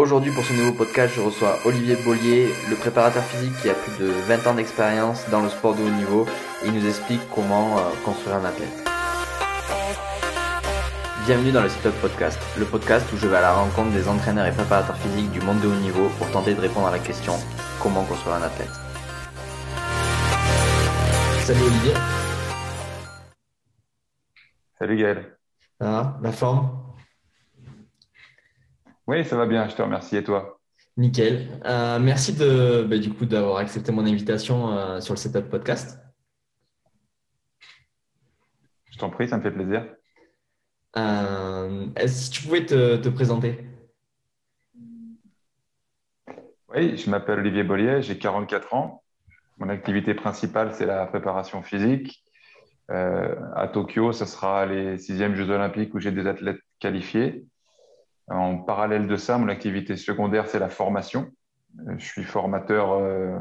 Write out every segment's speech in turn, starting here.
Aujourd'hui, pour ce nouveau podcast, je reçois Olivier Bollier, le préparateur physique qui a plus de 20 ans d'expérience dans le sport de haut niveau. Et il nous explique comment euh, construire un athlète. Bienvenue dans le Setup Podcast, le podcast où je vais à la rencontre des entraîneurs et préparateurs physiques du monde de haut niveau pour tenter de répondre à la question comment construire un athlète. Salut Olivier. Salut Gaël. Ah, la forme? Oui, ça va bien, je te remercie. Et toi? Nickel. Euh, merci de, bah, du coup d'avoir accepté mon invitation euh, sur le Setup Podcast. Je t'en prie, ça me fait plaisir. Euh, est-ce que tu pouvais te, présenter? Oui, je m'appelle Olivier Bollier, j'ai 44 ans. Mon activité principale, c'est la préparation physique. à Tokyo, ce sera les sixièmes Jeux olympiques où j'ai des athlètes qualifiés. En parallèle de ça, mon activité secondaire, c'est la formation. Euh, je suis formateur euh,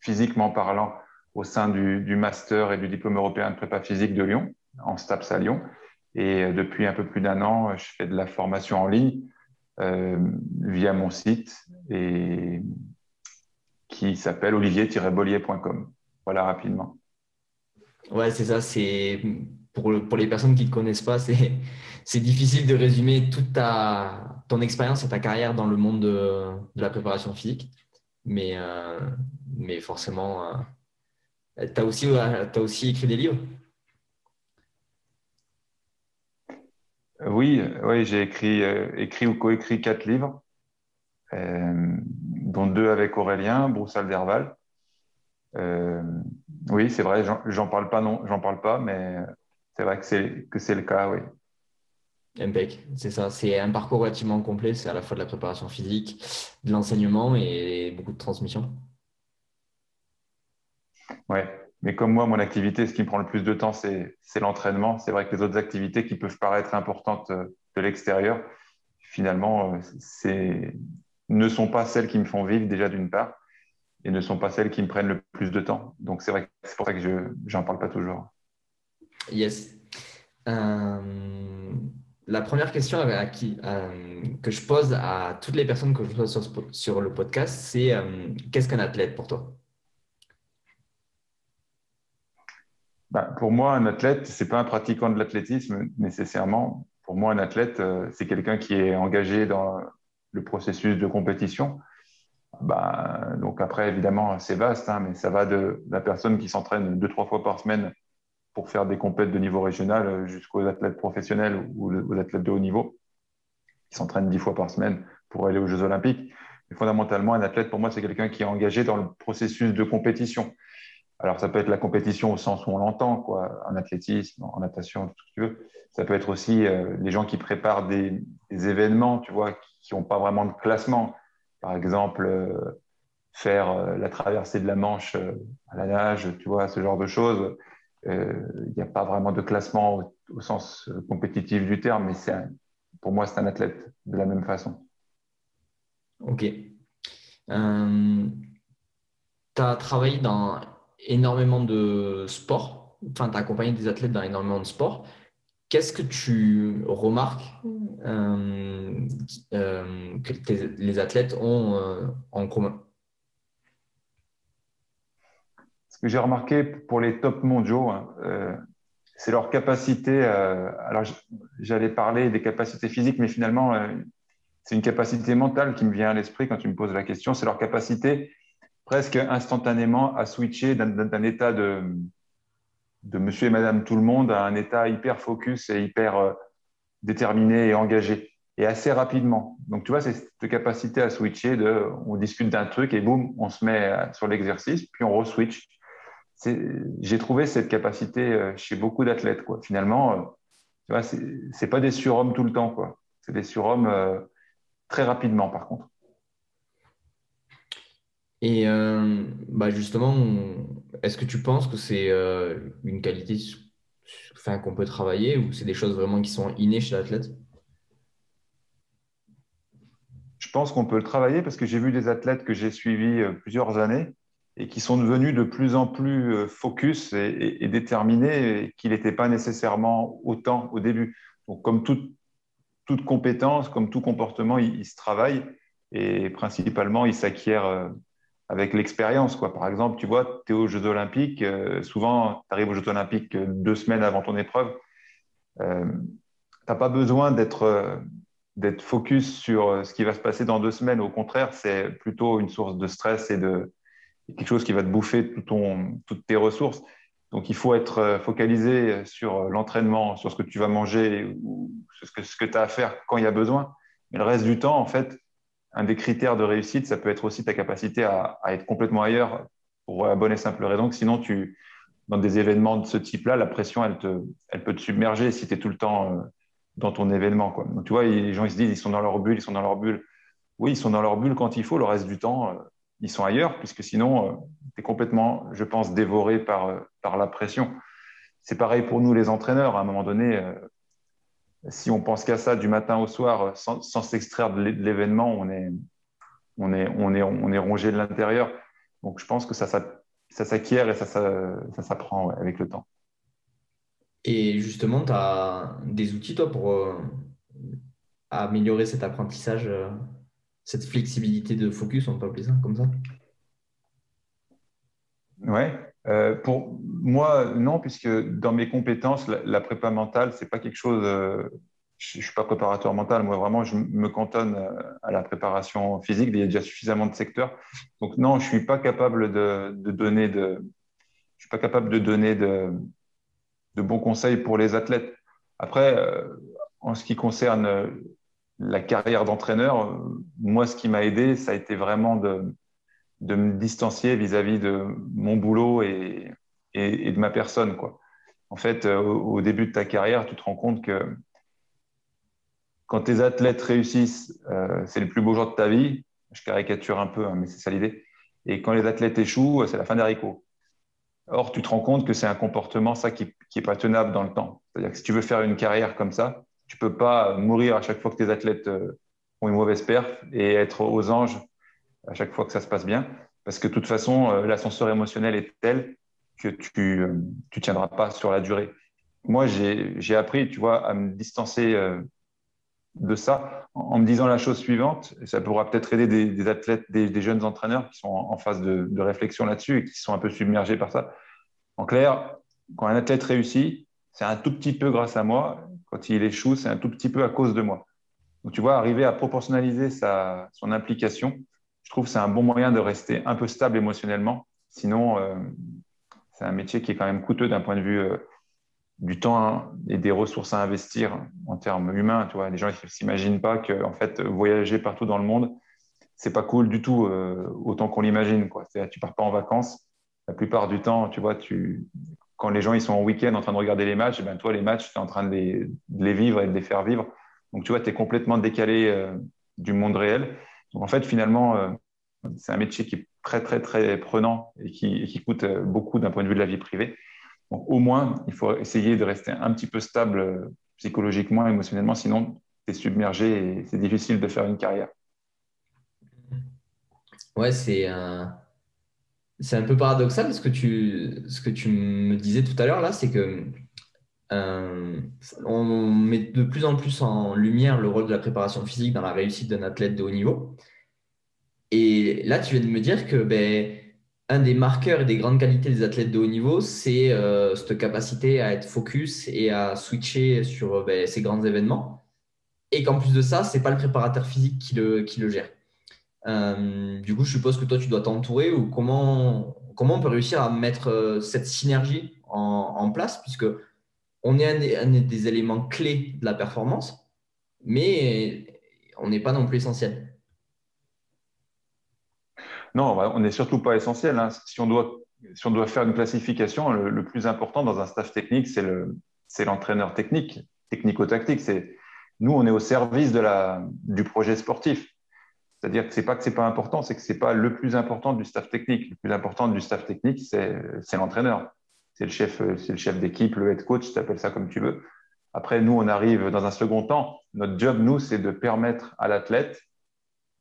physiquement parlant au sein du, master et du diplôme européen de prépa physique de Lyon, en STAPS à Lyon. Et euh, depuis un peu plus d'un an, je fais de la formation en ligne via mon site et qui s'appelle olivier-bollier.com. Voilà rapidement. Ouais, c'est ça. C'est pour, les personnes qui ne te connaissent pas, c'est difficile de résumer toute ton expérience et ta carrière dans le monde de, la préparation physique. Mais, euh, forcément, euh, tu as, aussi, écrit des livres Oui, oui j'ai écrit, euh, écrit ou coécrit quatre livres, dont deux avec Aurélien, Broussal d'Herval. oui, c'est vrai, j'en parle pas, non, j'en parle pas, mais c'est vrai que c'est le cas, oui. Impec, c'est ça. C'est un parcours relativement complet. C'est à la fois de la préparation physique, de l'enseignement et beaucoup de transmission. Ouais, mais comme moi, mon activité, ce qui me prend le plus de temps, c'est l'entraînement. C'est vrai que les autres activités qui peuvent paraître importantes euh, de l'extérieur, finalement, euh, ne sont pas celles qui me font vivre déjà d'une part et ne sont pas celles qui me prennent le plus de temps. Donc c'est vrai que c'est pour ça que je n'en parle pas toujours. Yes. Euh, la première question euh, que je pose à toutes les personnes que je vois sur, le podcast, c'est euh, qu'est-ce qu'un athlète pour toi? Bah, Pour moi, un athlète, ce n'est pas un pratiquant de l'athlétisme nécessairement. Pour moi, un athlète, c'est quelqu'un qui est engagé dans le processus de compétition. Bah, donc après, évidemment, c'est vaste, hein, mais ça va de la personne qui s'entraîne deux, trois fois par semaine pour faire des compètes de niveau régional euh, jusqu'aux athlètes professionnels ou aux athlètes de haut niveau qui s'entraînent dix fois par semaine pour aller aux Jeux Olympiques. Mais fondamentalement, un athlète, pour moi, c'est quelqu'un qui est engagé dans le processus de compétition. Alors, ça peut être la compétition au sens où on l'entend, quoi, en athlétisme, en natation, tout ce que tu veux. Ça peut être aussi euh, les gens qui préparent des, événements, tu vois, qui n'ont pas vraiment de classement. Par exemple, euh, faire la traversée de la Manche à la nage, tu vois, ce genre de choses. Euh, il n'y a pas vraiment de classement au, sens euh, compétitif du terme, mais pour moi, c'est un athlète de la même façon. Ok. Euh, tu as travaillé dans énormément de sports, enfin, tu as accompagné des athlètes dans énormément de sports. Qu'est-ce que tu remarques que les athlètes ont en commun? Que j'ai remarqué pour les top mondiaux, hein, euh, c'est leur capacité. Euh, alors, j'allais parler des capacités physiques, mais finalement, euh, c'est une capacité mentale qui me vient à l'esprit quand tu me poses la question. C'est leur capacité presque instantanément à switcher d'un état de, de monsieur et madame tout le monde à un état hyper focus et hyper déterminé et engagé et assez rapidement. Donc, tu vois, c'est cette capacité à switcher de, on discute d'un truc et boum, on se met sur l'exercice, puis on re-switch j'ai trouvé cette capacité euh, chez beaucoup d'athlètes. Quoi. Finalement, euh, tu vois, c'est pas des surhommes tout le temps. Quoi. C'est des surhommes euh, très rapidement, par contre. Et bah justement, est-ce que tu penses que c'est une qualité enfin, qu'on peut travailler ou c'est des choses vraiment qui sont innées chez l'athlète? Je pense qu'on peut le travailler parce que j'ai vu des athlètes que j'ai suivis plusieurs années et qui sont devenus de plus en plus euh, focus et, déterminés et qu'il n'était pas nécessairement autant au début. Donc, comme toute, compétence, comme tout comportement, il, se travaille. Et principalement, il s'acquiert euh, avec l'expérience. Par exemple, tu vois, tu es aux Jeux Olympiques, euh, souvent, tu arrives aux Jeux Olympiques deux semaines avant ton épreuve. tu n'as pas besoin d'être d'être focus sur ce qui va se passer dans deux semaines. Au contraire, c'est plutôt une source de stress et de quelque chose qui va te bouffer toutes tes ressources. Donc, il faut être euh, focalisé sur l'entraînement, sur ce que tu vas manger ou ce que, tu as à faire quand il y a besoin. Mais le reste du temps, en fait, un des critères de réussite, ça peut être aussi ta capacité à, être complètement ailleurs pour la bonne et simple raison que sinon, tu, dans des événements de ce type-là, la pression, elle, peut te submerger si tu es tout le temps euh, dans ton événement. Quoi. Donc, tu vois, les gens ils se disent ils sont dans leur bulle, ils sont dans leur bulle. Oui, ils sont dans leur bulle quand il faut. Le reste du temps, euh, ils sont ailleurs, puisque sinon, euh, tu es complètement, je pense, dévoré par, euh, par la pression. C'est pareil pour nous, les entraîneurs. À un moment donné, euh, si on pense qu'à ça du matin au soir, sans, s'extraire de l'événement, on est, on, est, on, est, on est rongé de l'intérieur. Donc, je pense que ça, ça, s'acquiert et ça, ça, ça s'apprend avec le temps. Et justement, tu as des outils, toi, pour améliorer cet apprentissage cette flexibilité de focus, on peut appeler ça comme ça Ouais. Euh, pour moi, non, puisque dans mes compétences, la, prépa mentale, c'est pas quelque chose. Euh, je ne suis pas préparateur mental. Moi, vraiment, je me cantonne euh, à la préparation physique. Il y a déjà suffisamment de secteurs. Donc, non, je suis pas capable de, donner de. Je suis pas capable de donner de bons conseils pour les athlètes. Après, en ce qui concerne la carrière d'entraîneur, moi, ce qui m'a aidé, ça a été vraiment de, de me distancier vis-à-vis de mon boulot et, et, de ma personne. Quoi. En fait, euh, au, début de ta carrière, tu te rends compte que quand tes athlètes réussissent, euh, c'est le plus beau jour de ta vie. Je caricature un peu, hein, mais c'est ça l'idée. Et quand les athlètes échouent, c'est la fin d'haricot. Or, tu te rends compte que c'est un comportement, ça, qui n'est pas tenable dans le temps. C'est-à-dire que si tu veux faire une carrière comme ça, tu peux pas mourir à chaque fois que tes athlètes euh, ont une mauvaise perf et être aux anges à chaque fois que ça se passe bien. Parce que de toute façon, euh, l'ascenseur émotionnel est tel que tu ne euh, tiendras pas sur la durée. Moi, j'ai appris, tu vois, à me distancer de ça en, me disant la chose suivante, ça pourra peut-être aider des, athlètes, des, jeunes entraîneurs qui sont en, phase de, de réflexion là-dessus et qui sont un peu submergés par ça. En clair, quand un athlète réussit, c'est un tout petit peu grâce à moi quand il échoue, c'est un tout petit peu à cause de moi. Donc, tu vois, arriver à proportionnaliser sa, son implication, je trouve que c'est un bon moyen de rester un peu stable émotionnellement. Sinon, euh, c'est un métier qui est quand même coûteux d'un point de vue euh, du temps et des ressources à investir en termes humains. Tu vois, les gens ne s'imaginent pas que en fait, voyager partout dans le monde, c'est pas cool du tout euh, autant qu'on l'imagine. Tu pars pas en vacances. La plupart du temps, tu vois, tu, quand les gens ils sont en week-end en train de regarder les matchs, et eh ben, toi, les matchs, tu es en train de les, vivre et de les faire vivre. Donc, tu vois, tu es complètement décalé euh, du monde réel. Donc, en fait, finalement, euh, c'est un métier qui est très, très, très prenant et qui, coûte euh, beaucoup d'un point de vue de la vie privée. Donc, au moins, il faut essayer de rester un petit peu stable psychologiquement, émotionnellement, sinon, tu es submergé et c'est difficile de faire une carrière. Ouais, c'est un c'est un peu paradoxal que tu, ce que tu me disais tout à l'heure là, c'est que euh, on met de plus en plus en lumière le rôle de la préparation physique dans la réussite d'un athlète de haut niveau. Et là, tu viens de me dire que ben, un des marqueurs et des grandes qualités des athlètes de haut niveau, c'est euh, cette capacité à être focus et à switcher sur ben, ces grands événements. Et qu'en plus de ça, c'est pas le préparateur physique qui le gère. Euh, du coup, je suppose que toi, tu dois t'entourer ou comment, comment on peut réussir à mettre euh, cette synergie en, place? Puisque on est un des, éléments clés de la performance, mais on n'est pas non plus essentiel. Non, on n'est surtout pas essentiel. Hein. Si, on doit, faire une classification, le, plus important dans un staff technique, c'est l'entraîneur technique, technico-tactique. Nous, on est au service du projet sportif. C'est-à-dire que ce n'est pas que ce n'est pas important, c'est que ce n'est pas le plus important du staff technique. Le plus important du staff technique, c'est l'entraîneur. C'est le chef, le chef d'équipe, le head coach, tu appelles ça comme tu veux. Après, nous, on arrive dans un second temps. Notre job, nous, c'est de permettre à l'athlète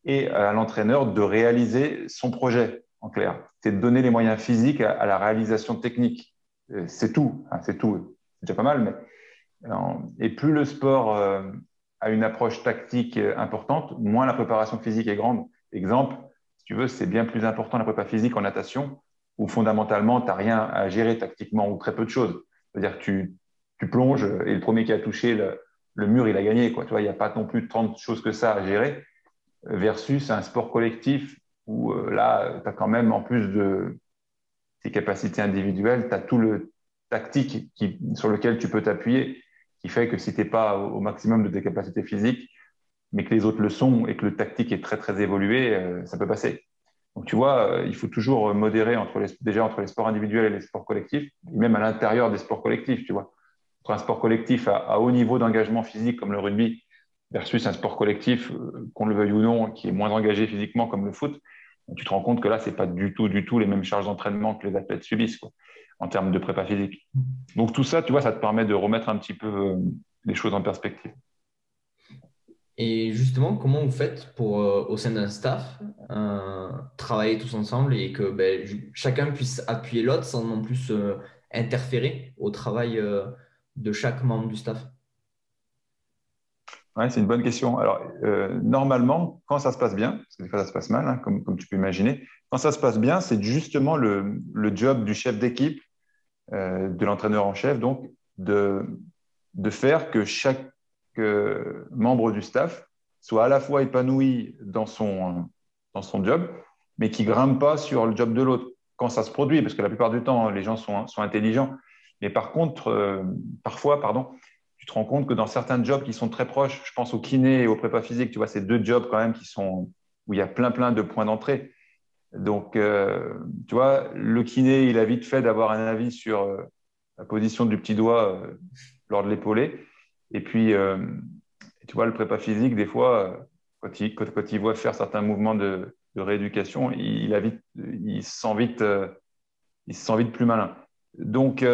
et à l'entraîneur de réaliser son projet, en clair. C'est de donner les moyens physiques à, la réalisation technique. Euh, c'est tout, c'est tout. C'est déjà pas mal, mais. Euh, et plus le sport a une approche tactique importante, moins la préparation physique est grande. Exemple, si tu veux, c'est bien plus important la prépa physique en natation, où fondamentalement, tu n'as rien à gérer tactiquement ou très peu de choses. C'est-à-dire que tu, plonges et le premier qui a touché le, mur, il a gagné. Quoi. Tu il n'y a pas non plus tant de choses que ça à gérer, versus un sport collectif où euh, là, tu as quand même, en plus de tes capacités individuelles, tu as tout le tactique sur lequel tu peux t'appuyer, qui fait que si tu n'es pas au maximum de tes capacités physiques, mais que les autres le sont et que le tactique est très, très évolué, euh, ça peut passer. Donc, tu vois, euh, il faut toujours modérer entre les, déjà entre les sports individuels et les sports collectifs, et même à l'intérieur des sports collectifs, tu vois. Entre un sport collectif à, haut niveau d'engagement physique comme le rugby versus un sport collectif, qu'on le veuille ou non, qui est moins engagé physiquement comme le foot, tu te rends compte que là, ce n'est pas du tout, du tout les mêmes charges d'entraînement que les athlètes subissent en termes de prépa physique. Donc tout ça, tu vois, ça te permet de remettre un petit peu euh, les choses en perspective. Et justement, comment vous faites pour, euh, au sein d'un staff, euh, travailler tous ensemble et que ben, chacun puisse appuyer l'autre sans non plus interférer au travail de chaque membre du staff? C'est une bonne question. Alors, normalement, quand ça se passe bien, parce que des fois ça se passe mal, hein, comme, tu peux imaginer, quand ça se passe bien, c'est justement le, job du chef d'équipe, de l'entraîneur en chef, donc de, de faire que chaque euh, membre du staff soit à la fois épanoui dans son, dans son job, mais qui grimpe pas sur le job de l'autre quand ça se produit, parce que la plupart du temps, les gens sont, sont intelligents. Mais par contre, parfois, pardon, te rends compte que dans certains jobs qui sont très proches, je pense au kiné et au prépa physique, tu vois, c'est deux jobs quand même qui sont où il y a plein plein de points d'entrée. Donc, euh, tu vois, le kiné, il a vite fait d'avoir un avis sur euh, la position du petit doigt euh, lors de l'épaulé. Et puis, tu vois, le prépa physique, des fois, quand il, il voit faire certains mouvements de, rééducation, il, a vite, il, se sent vite, il vite plus malin. Donc,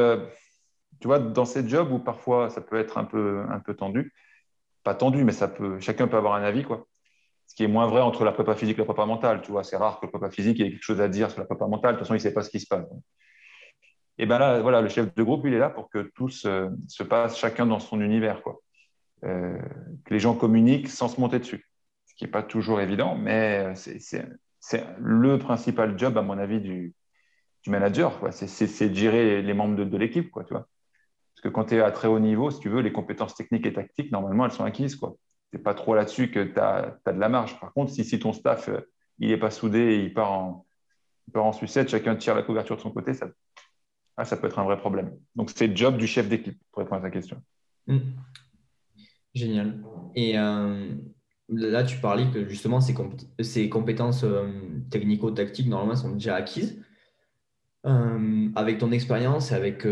tu vois, dans ces jobs où parfois ça peut être un peu, un peu tendu, pas tendu, mais ça peut, chacun peut avoir un avis, quoi. Ce qui est moins vrai entre la prépa physique et la prépa mentale. Tu vois, c'est rare que le prépa physique ait quelque chose à dire sur la prépa mentale. De toute façon, il ne sait pas ce qui se passe. Et bien là, voilà, le chef de groupe, il est là pour que tout se, se passe chacun dans son univers. Euh, que les gens communiquent sans se monter dessus. Ce qui n'est pas toujours évident, mais c'est le principal job, à mon avis, du, manager. C'est de gérer les membres de, l'équipe, quoi, tu vois. Parce que quand tu es à très haut niveau, si tu veux, les compétences techniques et tactiques, normalement, elles sont acquises. N'est pas trop là-dessus que tu as, de la marge. Par contre, si, si ton staff euh, il n'est pas soudé et il part, en, part en sucette, chacun tire la couverture de son côté, ça, ah, ça peut être un vrai problème. Donc, c'est le job du chef d'équipe, pour répondre à ta question. Mmh. Génial. Et euh, là, tu parlais que justement, ces, ces compétences euh, technico-tactiques, normalement, sont déjà acquises. Avec ton expérience avec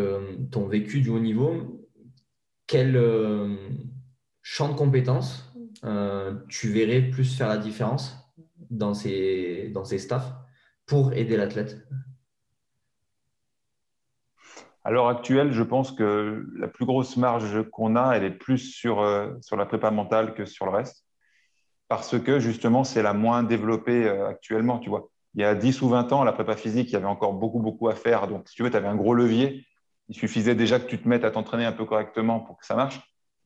ton vécu du haut niveau, quel euh, champ de compétences tu verrais plus faire la différence dans ces, dans ces staffs pour aider l'athlète à l'heure actuelle, je pense que la plus grosse marge qu'on a, elle est plus sur, sur la prépa mentale que sur le reste, parce que justement, c'est la moins développée actuellement, tu vois il y a 10 ou 20 ans, la prépa physique, il y avait encore beaucoup, beaucoup à faire. Donc, si tu veux, tu avais un gros levier. Il suffisait déjà que tu te mettes à t'entraîner un peu correctement pour que ça marche.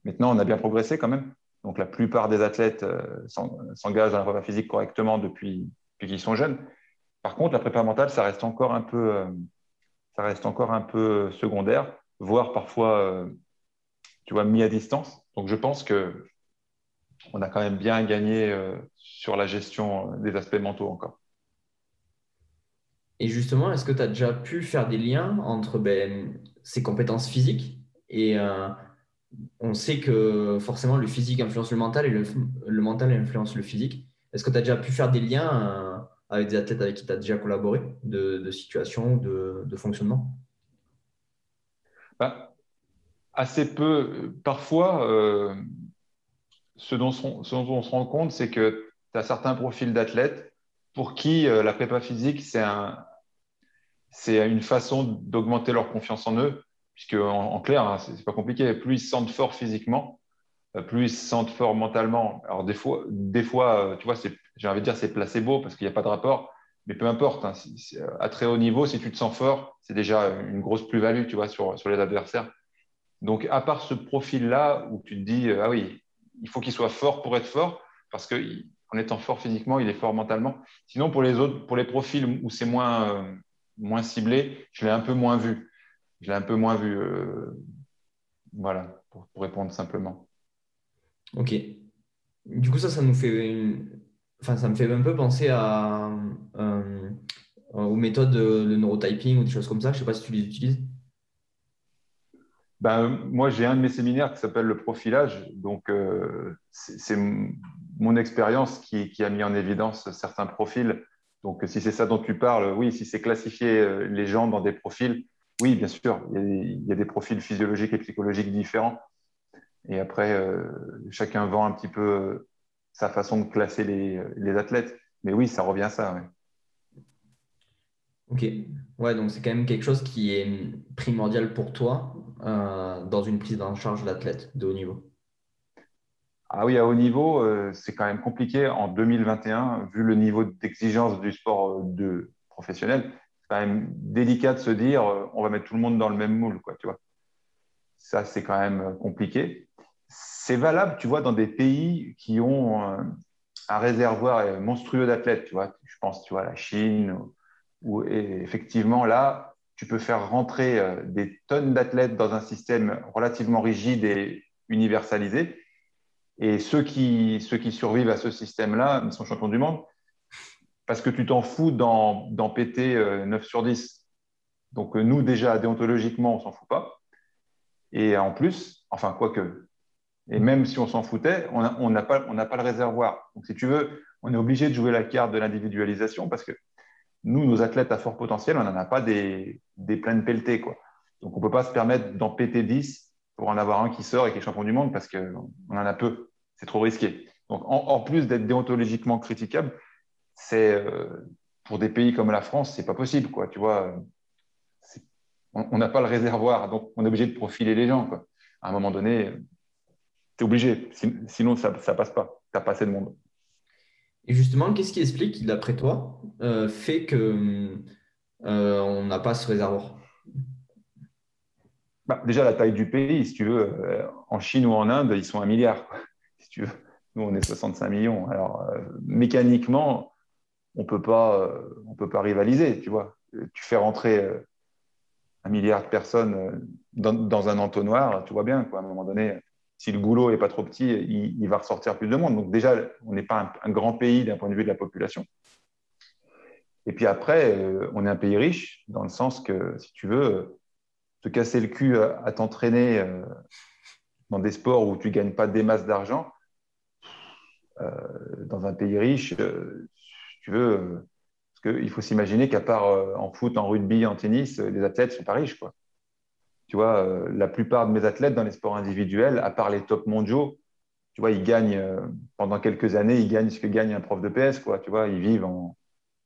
Maintenant, on a bien progressé quand même. Donc, la plupart des athlètes euh, s'engagent dans la prépa physique correctement depuis, qu'ils sont jeunes. Par contre, la prépa mentale, ça reste encore un peu, euh, ça reste encore un peu secondaire, voire parfois, euh, tu vois, mis à distance. Donc, je pense que on a quand même bien gagné sur la gestion des aspects mentaux encore. Et justement, est-ce que tu as déjà pu faire des liens entre ben, ces compétences physiques et euh, on sait que forcément le physique influence le mental et le, mental influence le physique. Est-ce que tu as déjà pu faire des liens euh, avec des athlètes avec qui tu as déjà collaboré de, situation, de, fonctionnement? Bah, Assez peu. Parfois, euh, ce, dont on se rend compte, c'est que tu as certains profils d'athlètes pour qui la prépa physique, c'est une façon d'augmenter leur confiance en eux, puisque en, clair, hein, c'est pas compliqué. Plus ils se sentent forts physiquement, euh, plus ils se sentent forts mentalement. Alors des fois, euh, tu vois, j'ai envie de dire c'est placebo parce qu'il n'y a pas de rapport, mais peu importe. Hein, à très haut niveau, si tu te sens fort, c'est déjà une grosse plus-value, sur, les adversaires. Donc, à part ce profil-là où tu te dis, euh, ah oui, il faut qu'il soit fort pour être fort, parce qu'en étant fort physiquement, il est fort mentalement. Sinon, pour les autres, pour les profils où c'est euh, moins ciblé, je l'ai un peu moins vu. Je l'ai un peu moins vu. Euh, voilà, pour, répondre simplement. Ok. Du coup, ça, ça nous fait. Enfin, ça me fait un peu penser à, euh, aux méthodes de, neurotyping ou des choses comme ça. Je ne sais pas si tu les utilises. Ben, moi, j'ai un de mes séminaires qui s'appelle le profilage. Donc, euh, c'est mon expérience qui, qui, a mis en évidence certains profils. Donc, si c'est ça dont tu parles, oui, si c'est classifier les gens dans des profils, oui, bien sûr, il y, a, des profils physiologiques et psychologiques différents. Et après, euh, chacun vend un petit peu sa façon de classer les, les athlètes. Mais oui, ça revient à ça. Ok. Ouais, donc c'est quand même quelque chose qui est primordial pour toi euh, dans une prise en charge d'athlète de haut niveau. Ah oui, à haut niveau, euh, c'est quand même compliqué en 2021, vu le niveau d'exigence du sport euh, de professionnel. C'est quand même délicat de se dire on va mettre tout le monde dans le même moule, quoi, tu vois. Ça, c'est quand même compliqué. C'est valable, tu vois, dans des pays qui ont un réservoir monstrueux d'athlètes, tu vois. Je pense, tu vois, la Chine, où effectivement, là, tu peux faire rentrer euh, des tonnes d'athlètes dans un système relativement rigide et universalisé. Et ceux qui, ceux qui survivent à ce système-là, sont champions du monde parce que tu t'en fous d'en péter 9 euh, sur 10. Donc, euh, nous, déjà, déontologiquement, on s'en fout pas. Et en plus, enfin, quoique, et même si on s'en foutait, on n'a pas, le réservoir. Donc, si tu veux, on est obligé de jouer la carte de l'individualisation parce que nous, nos athlètes à fort potentiel, on n'en a pas des, des pleines pelletées. Quoi. Donc, on ne peut pas se permettre d'en péter 10 pour en avoir un qui sort et qui est champion du monde parce qu'on en a peu. C'est trop risqué. Donc, en, plus d'être déontologiquement critiquable, c'est euh, pour des pays comme la France, c'est pas possible. Quoi. Tu vois, on n'a pas le réservoir, donc on est obligé de profiler les gens. Quoi. À un moment donné, tu es obligé, sinon ça ne passe pas. Tu n'as pas assez de monde. Et justement, qu'est-ce qui explique, d'après toi, euh, fait que euh, on n'a pas ce réservoir? Bah, Déjà, la taille du pays, si tu veux, euh, en Chine ou en Inde, ils sont un milliard. Si tu veux. Nous, on est 65 millions. Alors, mécaniquement, on peut pas, on peut pas rivaliser, tu vois. Tu fais rentrer un milliard de personnes dans, dans, un entonnoir, tu vois bien, quoi. À un moment donné, si le goulot n'est pas trop petit, il, va ressortir plus de monde. Donc déjà, on n'est pas un, grand pays d'un point de vue de la population. Et puis après, euh, on est un pays riche, dans le sens que, si tu veux, te casser le cul à, t'entraîner euh, dans des sports où tu ne gagnes pas des masses d'argent, euh, dans un pays riche, tu veux, parce qu'il faut s'imaginer qu'à part en foot, en rugby, en tennis, les athlètes sont pas riches. Quoi tu vois, euh, la plupart de mes athlètes dans les sports individuels, à part les top mondiaux, tu vois, ils gagnent, euh, pendant quelques années, ils gagnent ce que gagne un prof de PS, quoi. Tu vois, ils vivent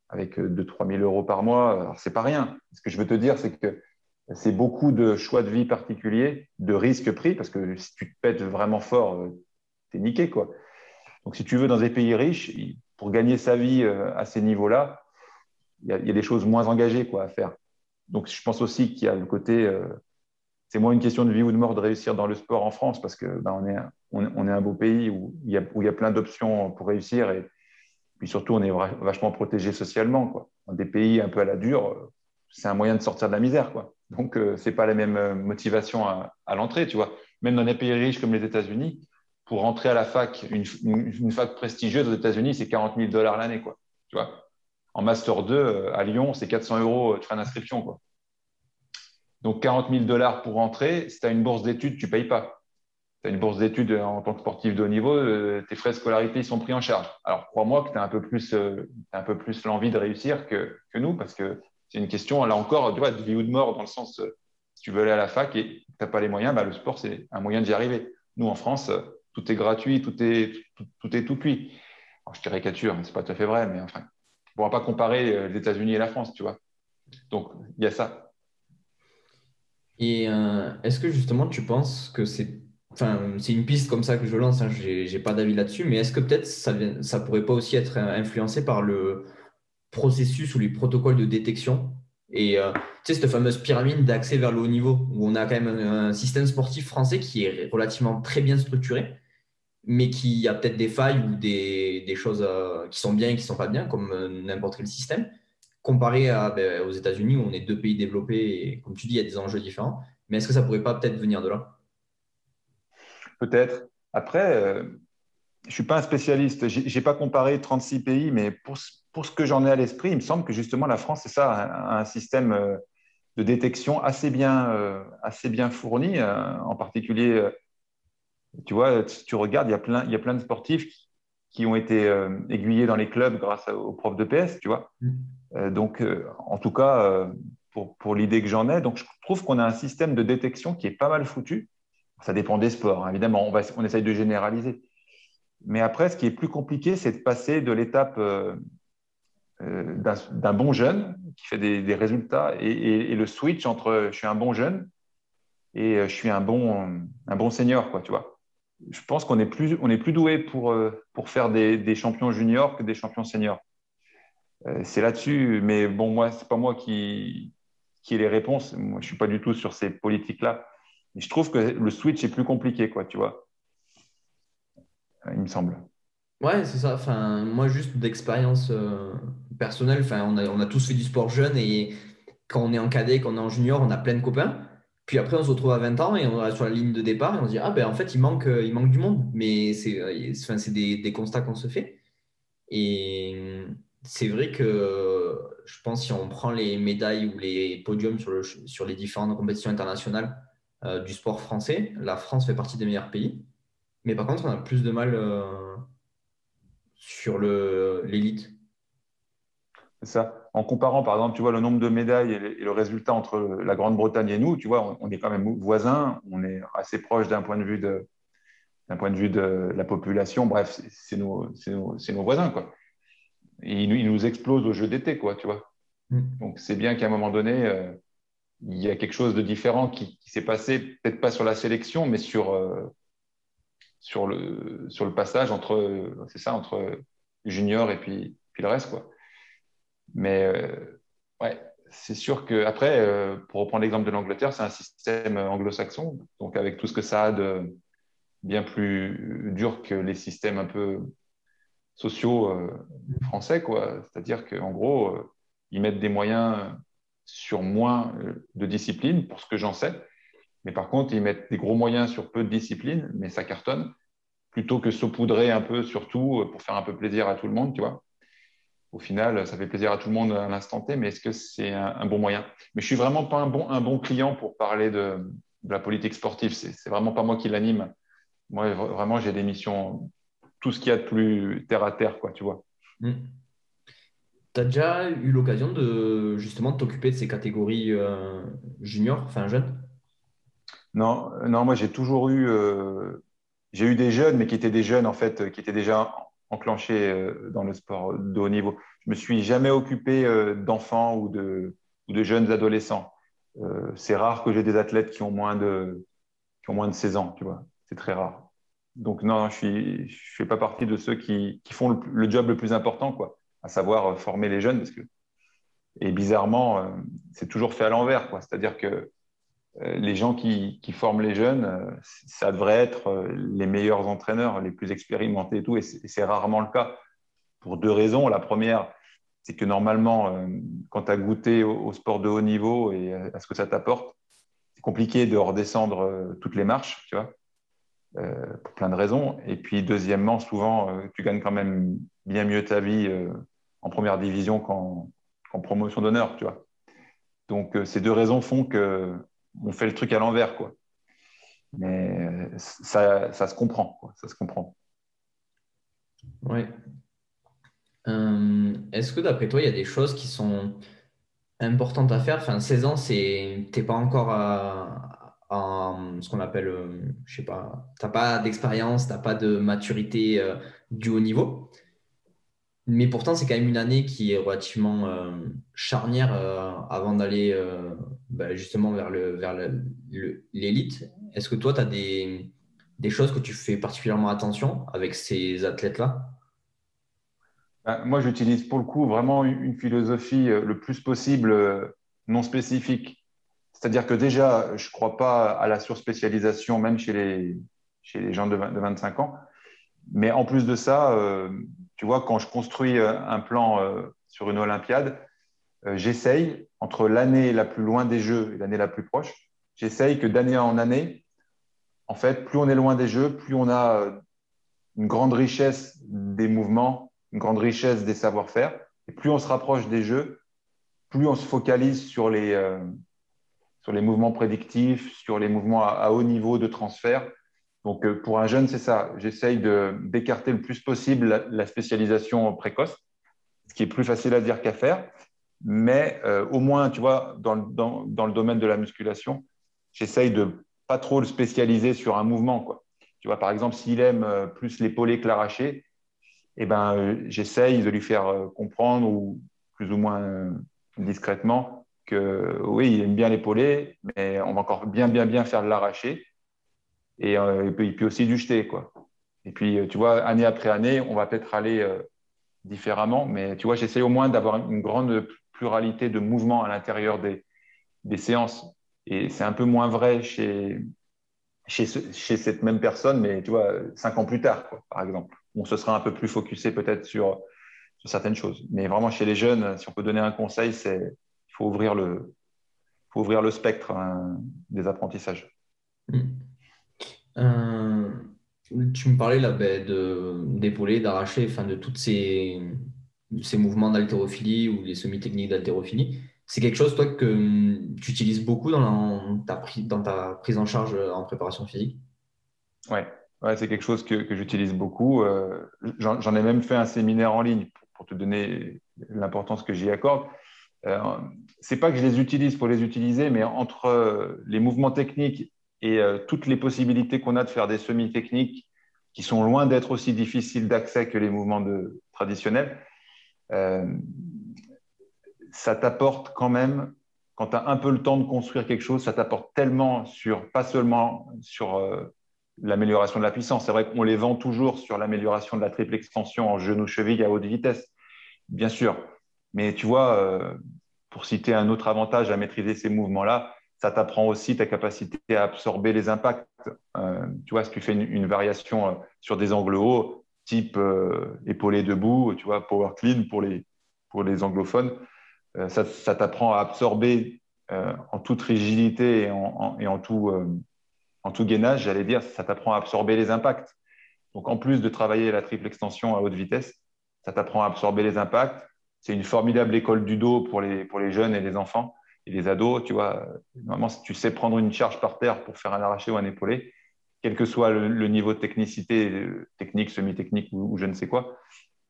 avec 2-3 euh, 000 euros par mois. Alors, c'est pas rien. Ce que je veux te dire, c'est que c'est beaucoup de choix de vie particuliers, de risques pris, parce que si tu te pètes vraiment fort, tu es niqué, quoi. Donc, si tu veux, dans des pays riches, pour gagner sa vie à ces niveaux-là, il y, a des choses moins engagées à faire. Donc, je pense aussi qu'il y a le côté c'est moins une question de vie ou de mort de réussir dans le sport en France parce que ben, on, est, un beau pays où il y a, plein d'options pour réussir et puis surtout on est vachement protégé socialement. Dans des pays un peu à la dure, c'est un moyen de sortir de la misère. Donc euh, c'est pas la même euh, motivation à, l'entrée. Tu vois. Même dans des pays riches comme les États-Unis, pour rentrer à la fac, une, fac prestigieuse aux États-Unis, c'est 40 000 dollars l'année. Quoi. Tu vois? En Master 2, euh, à Lyon, c'est 400 euros de frais d'inscription. Quoi. Donc 40 000 dollars pour rentrer, si tu as une bourse d'études, tu ne payes pas. Tu as une bourse d'études en tant que sportif de haut niveau, euh, tes frais de scolarité sont pris en charge. Alors crois-moi que tu as un peu plus, euh, plus l'envie de réussir que, nous, parce que c'est une question, là encore, tu de vie ou de mort, dans le sens, euh, si tu veux aller à la fac et tu n'as pas les moyens, bah, le sport, c'est un moyen d'y arriver. Nous, en France, tout est gratuit, tout est tout, est tout cuit. Alors, je caricature, ce n'est pas tout à fait vrai, mais enfin, on ne pourra pas comparer les États-Unis et la France, tu vois. Donc, il y a ça. Et euh, est-ce que justement tu penses que c'est enfin, c'est une piste comme ça que je lance, hein, je n'ai pas d'avis là-dessus, mais est-ce que peut-être ça ne pourrait pas aussi être euh, influencé par le processus ou les protocoles de détection? Et euh, tu sais, cette fameuse pyramide d'accès vers le haut niveau, où on a quand même un, système sportif français qui est relativement très bien structuré. Mais qui a peut-être des failles ou des, choses euh, qui sont bien et qui ne sont pas bien, comme euh, n'importe quel système, comparé ben, aux États-Unis où on est deux pays développés et comme tu dis, il y a des enjeux différents. Mais est-ce que ça ne pourrait pas peut-être venir de là? Peut-être. Après, euh, je ne suis pas un spécialiste. Je n'ai pas comparé 36 pays, mais pour, pour ce que j'en ai à l'esprit, il me semble que justement la France, c'est ça, un, un, système de détection assez bien, assez bien fourni, en particulier tu vois, si tu regardes, il y a plein, il y a plein de sportifs qui ont été euh, aiguillés dans les clubs grâce aux profs de PS, tu vois. Mm. Euh, donc, euh, en tout cas, pour, pour l'idée que j'en ai, donc je trouve qu'on a un système de détection qui est pas mal foutu. Ça dépend des sports, hein. évidemment, on, va, on essaye de généraliser. Mais après, ce qui est plus compliqué, c'est de passer de l'étape d'un bon jeune qui fait des, des résultats et, et, le switch entre je suis un bon jeune et je suis un bon, un bon senior, quoi, tu vois je pense qu'on est plus, on est plus doué pour, euh, pour faire des, des, champions juniors que des champions seniors. Euh, c'est là-dessus, mais bon, moi, c'est pas moi qui, qui ai les réponses. Moi, je suis pas du tout sur ces politiques-là. je trouve que le switch est plus compliqué, quoi, tu vois. Il me semble. Ouais, c'est ça. Enfin, moi, juste d'expérience euh, personnelle, enfin, on a, on a tous fait du sport jeune et quand on est en cadet, quand on est en junior, on a plein de copains. Puis après, on se retrouve à 20 ans et on est sur la ligne de départ et on se dit Ah, ben en fait, il manque, euh, il manque du monde. Mais c'est euh, enfin, des, des constats qu'on se fait. Et c'est vrai que je pense si on prend les médailles ou les podiums sur les différentes compétitions internationales euh, du sport français, la France fait partie des meilleurs pays. Mais par contre, on a plus de mal sur l'élite. C'est ça en comparant, par exemple, tu vois, le nombre de médailles et le résultat entre la Grande-Bretagne et nous, tu vois, on, est quand même voisins, on est assez proche d'un point de vue de d'un point de vue de la population. Bref, c'est nos, nos, nos, voisins, quoi. Et ils, nous explosent au jeu d'été, quoi, tu vois. Mm. Donc, c'est bien qu'à un moment donné, euh, il y a quelque chose de différent qui, s'est passé, peut-être pas sur la sélection, mais sur, euh, sur, le, sur le passage entre, c'est ça, entre junior et puis, puis le reste, quoi. Mais euh, ouais, c'est sûr que après, euh, pour reprendre l'exemple de l'Angleterre, c'est un système anglo-saxon, donc avec tout ce que ça a de bien plus dur que les systèmes un peu sociaux euh, français, quoi. C'est-à-dire qu'en gros, ils mettent des moyens sur moins de disciplines, pour ce que j'en sais. Mais par contre, ils mettent des gros moyens sur peu de disciplines, mais ça cartonne, plutôt que saupoudrer un peu sur tout pour faire un peu plaisir à tout le monde, tu vois au final, ça fait plaisir à tout le monde à l'instant T, mais est-ce que c'est un, bon moyen? Mais je suis vraiment pas un bon, un bon client pour parler de, la politique sportive. C'est vraiment pas moi qui l'anime. Moi, vraiment, j'ai des missions, tout ce qu'il y a de plus terre à terre, quoi, tu vois. Hmm. Tu as déjà eu l'occasion de justement t'occuper de ces catégories euh, juniors, enfin jeunes? Non, non, moi j'ai toujours eu, euh, j'ai eu des jeunes, mais qui étaient des jeunes en fait, qui étaient déjà enclenché euh, dans le sport de haut niveau. Je me suis jamais occupé euh, d'enfants ou de, jeunes adolescents. Euh, c'est rare que j'ai des athlètes qui ont moins de, qui ont moins de 16 ans, tu vois. C'est très rare. Donc non, je ne fais pas partie de ceux qui, font le, job le plus important, quoi, à savoir former les jeunes. Parce que, et bizarrement, c'est toujours fait à l'envers. C'est-à-dire que les gens qui, forment les jeunes, euh, ça devrait être euh, les meilleurs entraîneurs, les plus expérimentés et tout, et c'est rarement le cas pour deux raisons. La première, c'est que normalement, quand tu as goûté au, sport de haut niveau et à ce que ça t'apporte, c'est compliqué de redescendre toutes les marches, tu vois, pour plein de raisons. Et puis, deuxièmement, souvent, tu gagnes quand même bien mieux ta vie en première division qu'en promotion d'honneur, tu vois. Donc, ces deux raisons font que on fait le truc à l'envers, quoi. Mais ça, ça, se comprend. Oui. Euh, est-ce que d'après toi, il y a des choses qui sont importantes à faire? Enfin, 16 ans, c'est t'es pas encore à, ce qu'on appelle, euh, je sais pas, t'as pas d'expérience, t'as pas de maturité euh, du haut niveau. Mais pourtant, c'est quand même une année qui est relativement euh, charnière euh, avant d'aller euh, bah, justement vers l'élite. Le, vers Est-ce que toi, tu as des, des, choses que tu fais particulièrement attention avec ces athlètes-là? Bah, Moi, j'utilise pour le coup vraiment une philosophie le plus possible non spécifique. C'est-à-dire que déjà, je ne crois pas à la surspécialisation, même chez les, chez les gens de, de 25 ans. Mais en plus de ça, tu vois, quand je construis un plan sur une Olympiade, j'essaye, entre l'année la plus loin des Jeux et l'année la plus proche, j'essaye que d'année en année, en fait, plus on est loin des Jeux, plus on a une grande richesse des mouvements, une grande richesse des savoir-faire. Et plus on se rapproche des Jeux, plus on se focalise sur les, euh, sur les mouvements prédictifs, sur les mouvements à, haut niveau de transfert. Donc, euh, pour un jeune, c'est ça. J'essaye d'écarter le plus possible la, spécialisation précoce, ce qui est plus facile à dire qu'à faire. Mais euh, au moins, tu vois, dans, dans, dans, le domaine de la musculation, j'essaye de pas trop le spécialiser sur un mouvement. Quoi. Tu vois, par exemple, s'il aime plus l'épaulé que l'arraché, eh ben, j'essaye de lui faire comprendre, plus ou moins discrètement que oui, il aime bien l'épauler, mais on va encore bien, bien, bien faire de l'arracher et, euh, puis, aussi du jeter. Quoi. Et puis, euh, tu vois, année après année, on va peut-être aller euh, différemment, mais tu vois, j'essaie au moins d'avoir une grande pluralité de mouvements à l'intérieur des, séances. Et c'est un peu moins vrai chez, chez, cette même personne, mais tu vois, cinq ans plus tard, quoi, par exemple. On se sera un peu plus focusé peut-être sur certaines choses. Mais vraiment, chez les jeunes, si on peut donner un conseil, c'est il faut ouvrir le, faut ouvrir le spectre hein, des apprentissages. Hmm. Euh, tu me parlais là ben, d'épauler, d'arracher, enfin, de tous ces, ces mouvements d'haltérophilie ou les semi-techniques d'haltérophilie. C'est quelque chose, toi, que tu utilises beaucoup dans, ta, prise en charge en préparation physique? Ouais, ouais c'est quelque chose que, j'utilise beaucoup. Euh, j'en ai même fait un séminaire en ligne pour te donner l'importance que j'y accorde. Euh, c'est pas que je les utilise pour les utiliser, mais entre euh, les mouvements techniques et euh, toutes les possibilités qu'on a de faire des semi-techniques qui sont loin d'être aussi difficiles d'accès que les mouvements traditionnels, euh, ça t'apporte quand même, quand tu as un peu le temps de construire quelque chose, ça t'apporte tellement sur, pas seulement sur l'amélioration de la puissance. C'est vrai qu'on les vend toujours sur l'amélioration de la triple extension en genou-cheville à haute vitesse, bien sûr. Mais tu vois, euh, pour citer un autre avantage à maîtriser ces mouvements-là, ça t'apprend aussi ta capacité à absorber les impacts. Euh, tu vois, si tu fais une, variation euh, sur des angles hauts, type épaulé debout, tu vois, power clean pour les, pour les anglophones, ça, ça t'apprend à absorber en toute rigidité et en, et en tout en tout gainage, j'allais dire, ça t'apprend à absorber les impacts. Donc, en plus de travailler la triple extension à haute vitesse, ça t'apprend à absorber les impacts. C'est une formidable école du dos pour les, pour les jeunes et les enfants et les ados. Tu vois, normalement, si tu sais prendre une charge par terre pour faire un arraché ou un épaulé, quel que soit le, niveau de technicité, technique, semi-technique ou, je ne sais quoi,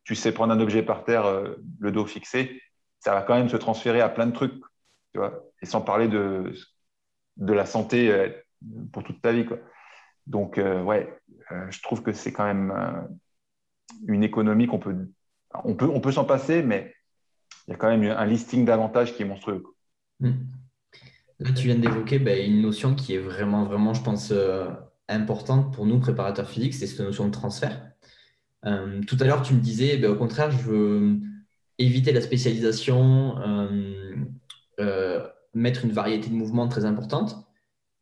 tu sais prendre un objet par terre, euh, le dos fixé, ça va quand même se transférer à plein de trucs. Tu vois, et sans parler de, de la santé euh, pour toute ta vie. Quoi. Donc, euh, ouais, je trouve que c'est quand même une économie qu'on peut. On peut, on peut s'en passer, mais il y a quand même un listing d'avantages qui est monstrueux. Hmm. Là, tu viens d'évoquer ben, une notion qui est vraiment, vraiment, je pense, importante pour nous, préparateurs physiques, c'est cette notion de transfert. tout à l'heure, tu me disais, ben, au contraire, je veux éviter la spécialisation, mettre une variété de mouvements très importante.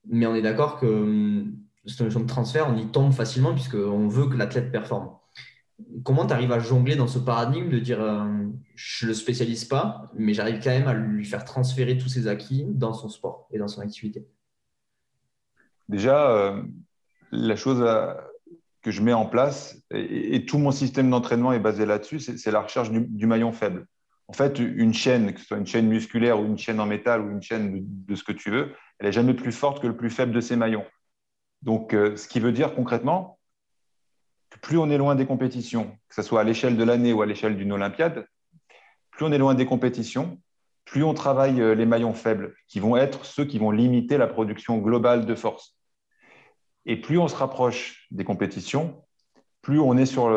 Mais on est d'accord que cette notion de transfert, on y tombe facilement puisqu'on veut que l'athlète performe. Comment tu arrives à jongler dans ce paradigme de dire euh, je ne le spécialise pas, mais j'arrive quand même à lui faire transférer tous ses acquis dans son sport et dans son activité? Déjà, euh, la chose que je mets en place, et, tout mon système d'entraînement est basé là-dessus, c'est la recherche du, maillon faible. En fait, une chaîne, que ce soit une chaîne musculaire ou une chaîne en métal ou une chaîne de ce que tu veux, elle est jamais plus forte que le plus faible de ses maillons. Donc, euh, ce qui veut dire concrètement que plus on est loin des compétitions, que ce soit à l'échelle de l'année ou à l'échelle d'une Olympiade, plus on est loin des compétitions, plus on travaille euh, les maillons faibles, qui vont être ceux qui vont limiter la production globale de force. Et plus on se rapproche des compétitions, plus on est sur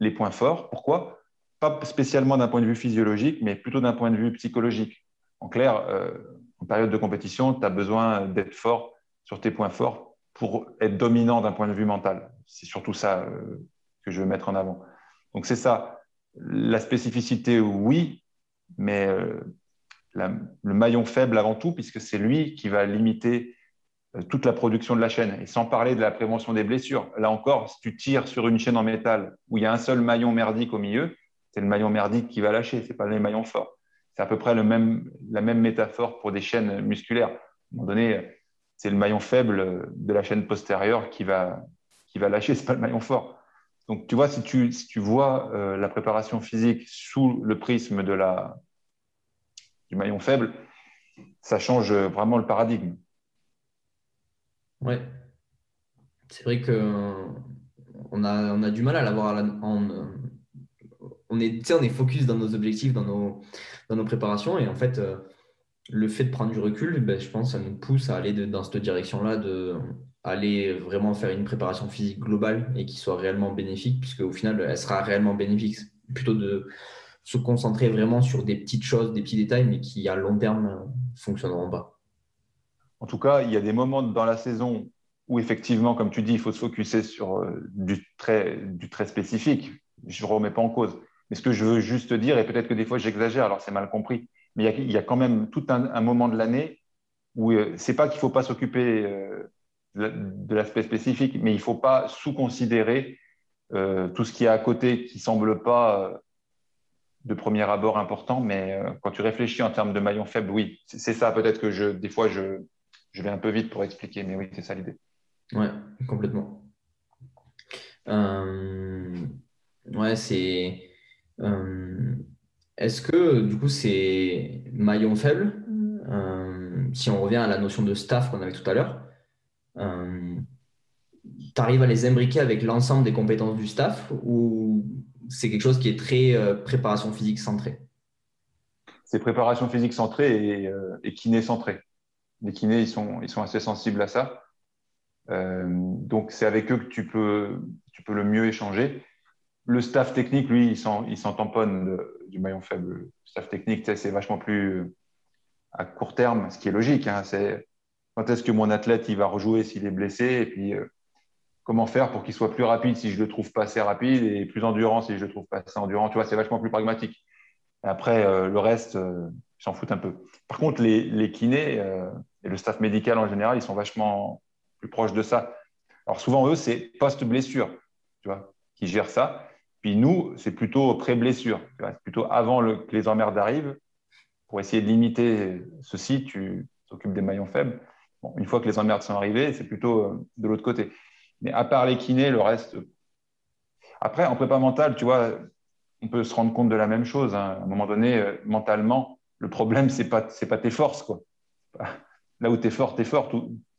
les points forts. Pourquoi? Pas spécialement d'un point de vue physiologique, mais plutôt d'un point de vue psychologique. En clair, euh, en période de compétition, tu as besoin d'être fort sur tes points forts pour être dominant d'un point de vue mental. C'est surtout ça euh, que je veux mettre en avant. Donc c'est ça. La spécificité, oui, mais euh, le maillon faible avant tout, puisque c'est lui qui va limiter euh, toute la production de la chaîne. Et sans parler de la prévention des blessures. Là encore, si tu tires sur une chaîne en métal où il y a un seul maillon merdique au milieu, c'est le maillon merdique qui va lâcher, ce n'est pas le maillon fort. C'est à peu près le même, la même métaphore pour des chaînes musculaires. À un moment donné, c'est le maillon faible de la chaîne postérieure qui va, qui va lâcher, ce n'est pas le maillon fort. Donc, tu vois, si tu, si tu vois euh, la préparation physique sous le prisme de la, du maillon faible, ça change vraiment le paradigme. Ouais. C'est vrai que on a, on a du mal à l'avoir en, on est, on est focus dans nos objectifs, dans nos, dans nos préparations. Et en fait, euh, le fait de prendre du recul, ben, je pense, ça nous pousse à aller dans cette direction-là, de aller vraiment faire une préparation physique globale et qui soit réellement bénéfique, puisque au final, elle sera réellement bénéfique. Plutôt de se concentrer vraiment sur des petites choses, des petits détails, mais qui à long terme fonctionneront pas. En tout cas, il y a des moments dans la saison où effectivement, comme tu dis, il faut se focuser sur euh, du très, spécifique. Je ne remets pas en cause. Mais ce que je veux juste dire, et peut-être que des fois j'exagère, alors c'est mal compris, mais il y, a, quand même tout un, moment de l'année où euh, c'est pas qu'il ne faut pas s'occuper euh, de l'aspect spécifique, mais il ne faut pas sous-considérer euh, tout ce qui est à côté qui ne semble pas de premier abord important, mais quand tu réfléchis en termes de maillon faible, oui, c'est ça peut-être que je, des fois je, je vais un peu vite pour expliquer, mais oui, c'est ça l'idée. Ouais, complètement. ouais, c'est. Est-ce que du coup c'est maillon faible? Si on revient à la notion de staff qu'on avait tout à l'heure, euh, tu arrives à les imbriquer avec l'ensemble des compétences du staff ou c'est quelque chose qui est très euh, préparation physique centrée? C'est préparation physique centrée et, euh, kiné centrée. Les kinés, ils sont, ils sont assez sensibles à ça. donc, c'est avec eux que tu peux, tu peux le mieux échanger. Le staff technique, lui, il s'en tamponne du maillon faible. Le staff technique, c'est vachement plus à court terme, ce qui est logique. Hein, c'est quand est-ce que mon athlète il va rejouer s'il est blessé et puis euh, comment faire pour qu'il soit plus rapide si je le trouve pas assez rapide et plus endurant si je le trouve pas assez endurant. Tu vois, c'est vachement plus pragmatique. après, euh, le reste, euh, s'en foutent un peu. Par contre, les, kinés et le staff médical en général, ils sont vachement plus proches de ça. Alors souvent, eux, c'est post-blessure, tu vois, qui gèrent ça. Puis nous, c'est plutôt pré-blessure. C'est plutôt avant que les emmerdes arrivent. Pour essayer de limiter ceci, tu t'occupes des maillons faibles une fois que les emmerdes sont arrivées, c'est plutôt euh, de l'autre côté. Mais à part les kinés, le reste. Après, en prépa mentale, tu vois, on peut se rendre compte de la même chose. Hein. À un moment donné, euh, mentalement, le problème, ce n'est pas, pas tes forces. Quoi. Là où tu es fort, tu es fort.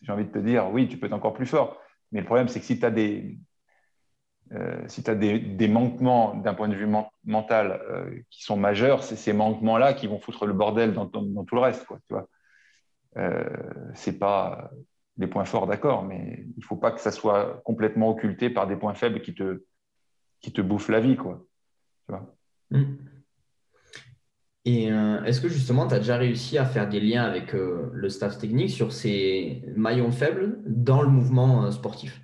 J'ai envie de te dire, oui, tu peux être encore plus fort. Mais le problème, c'est que si tu as des, euh, si des, manquements d'un point de vue mental qui sont majeurs, c'est ces manquements-là qui vont foutre le bordel dans, tout le reste. Quoi, tu vois euh, pas des points forts, d'accord, mais il faut pas que ça soit complètement occulté par des points faibles qui te, qui te bouffent la vie, quoi. Tu vois hmm. Et euh, est-ce que justement, tu as déjà réussi à faire des liens avec euh, le staff technique sur ces maillons faibles dans le mouvement sportif?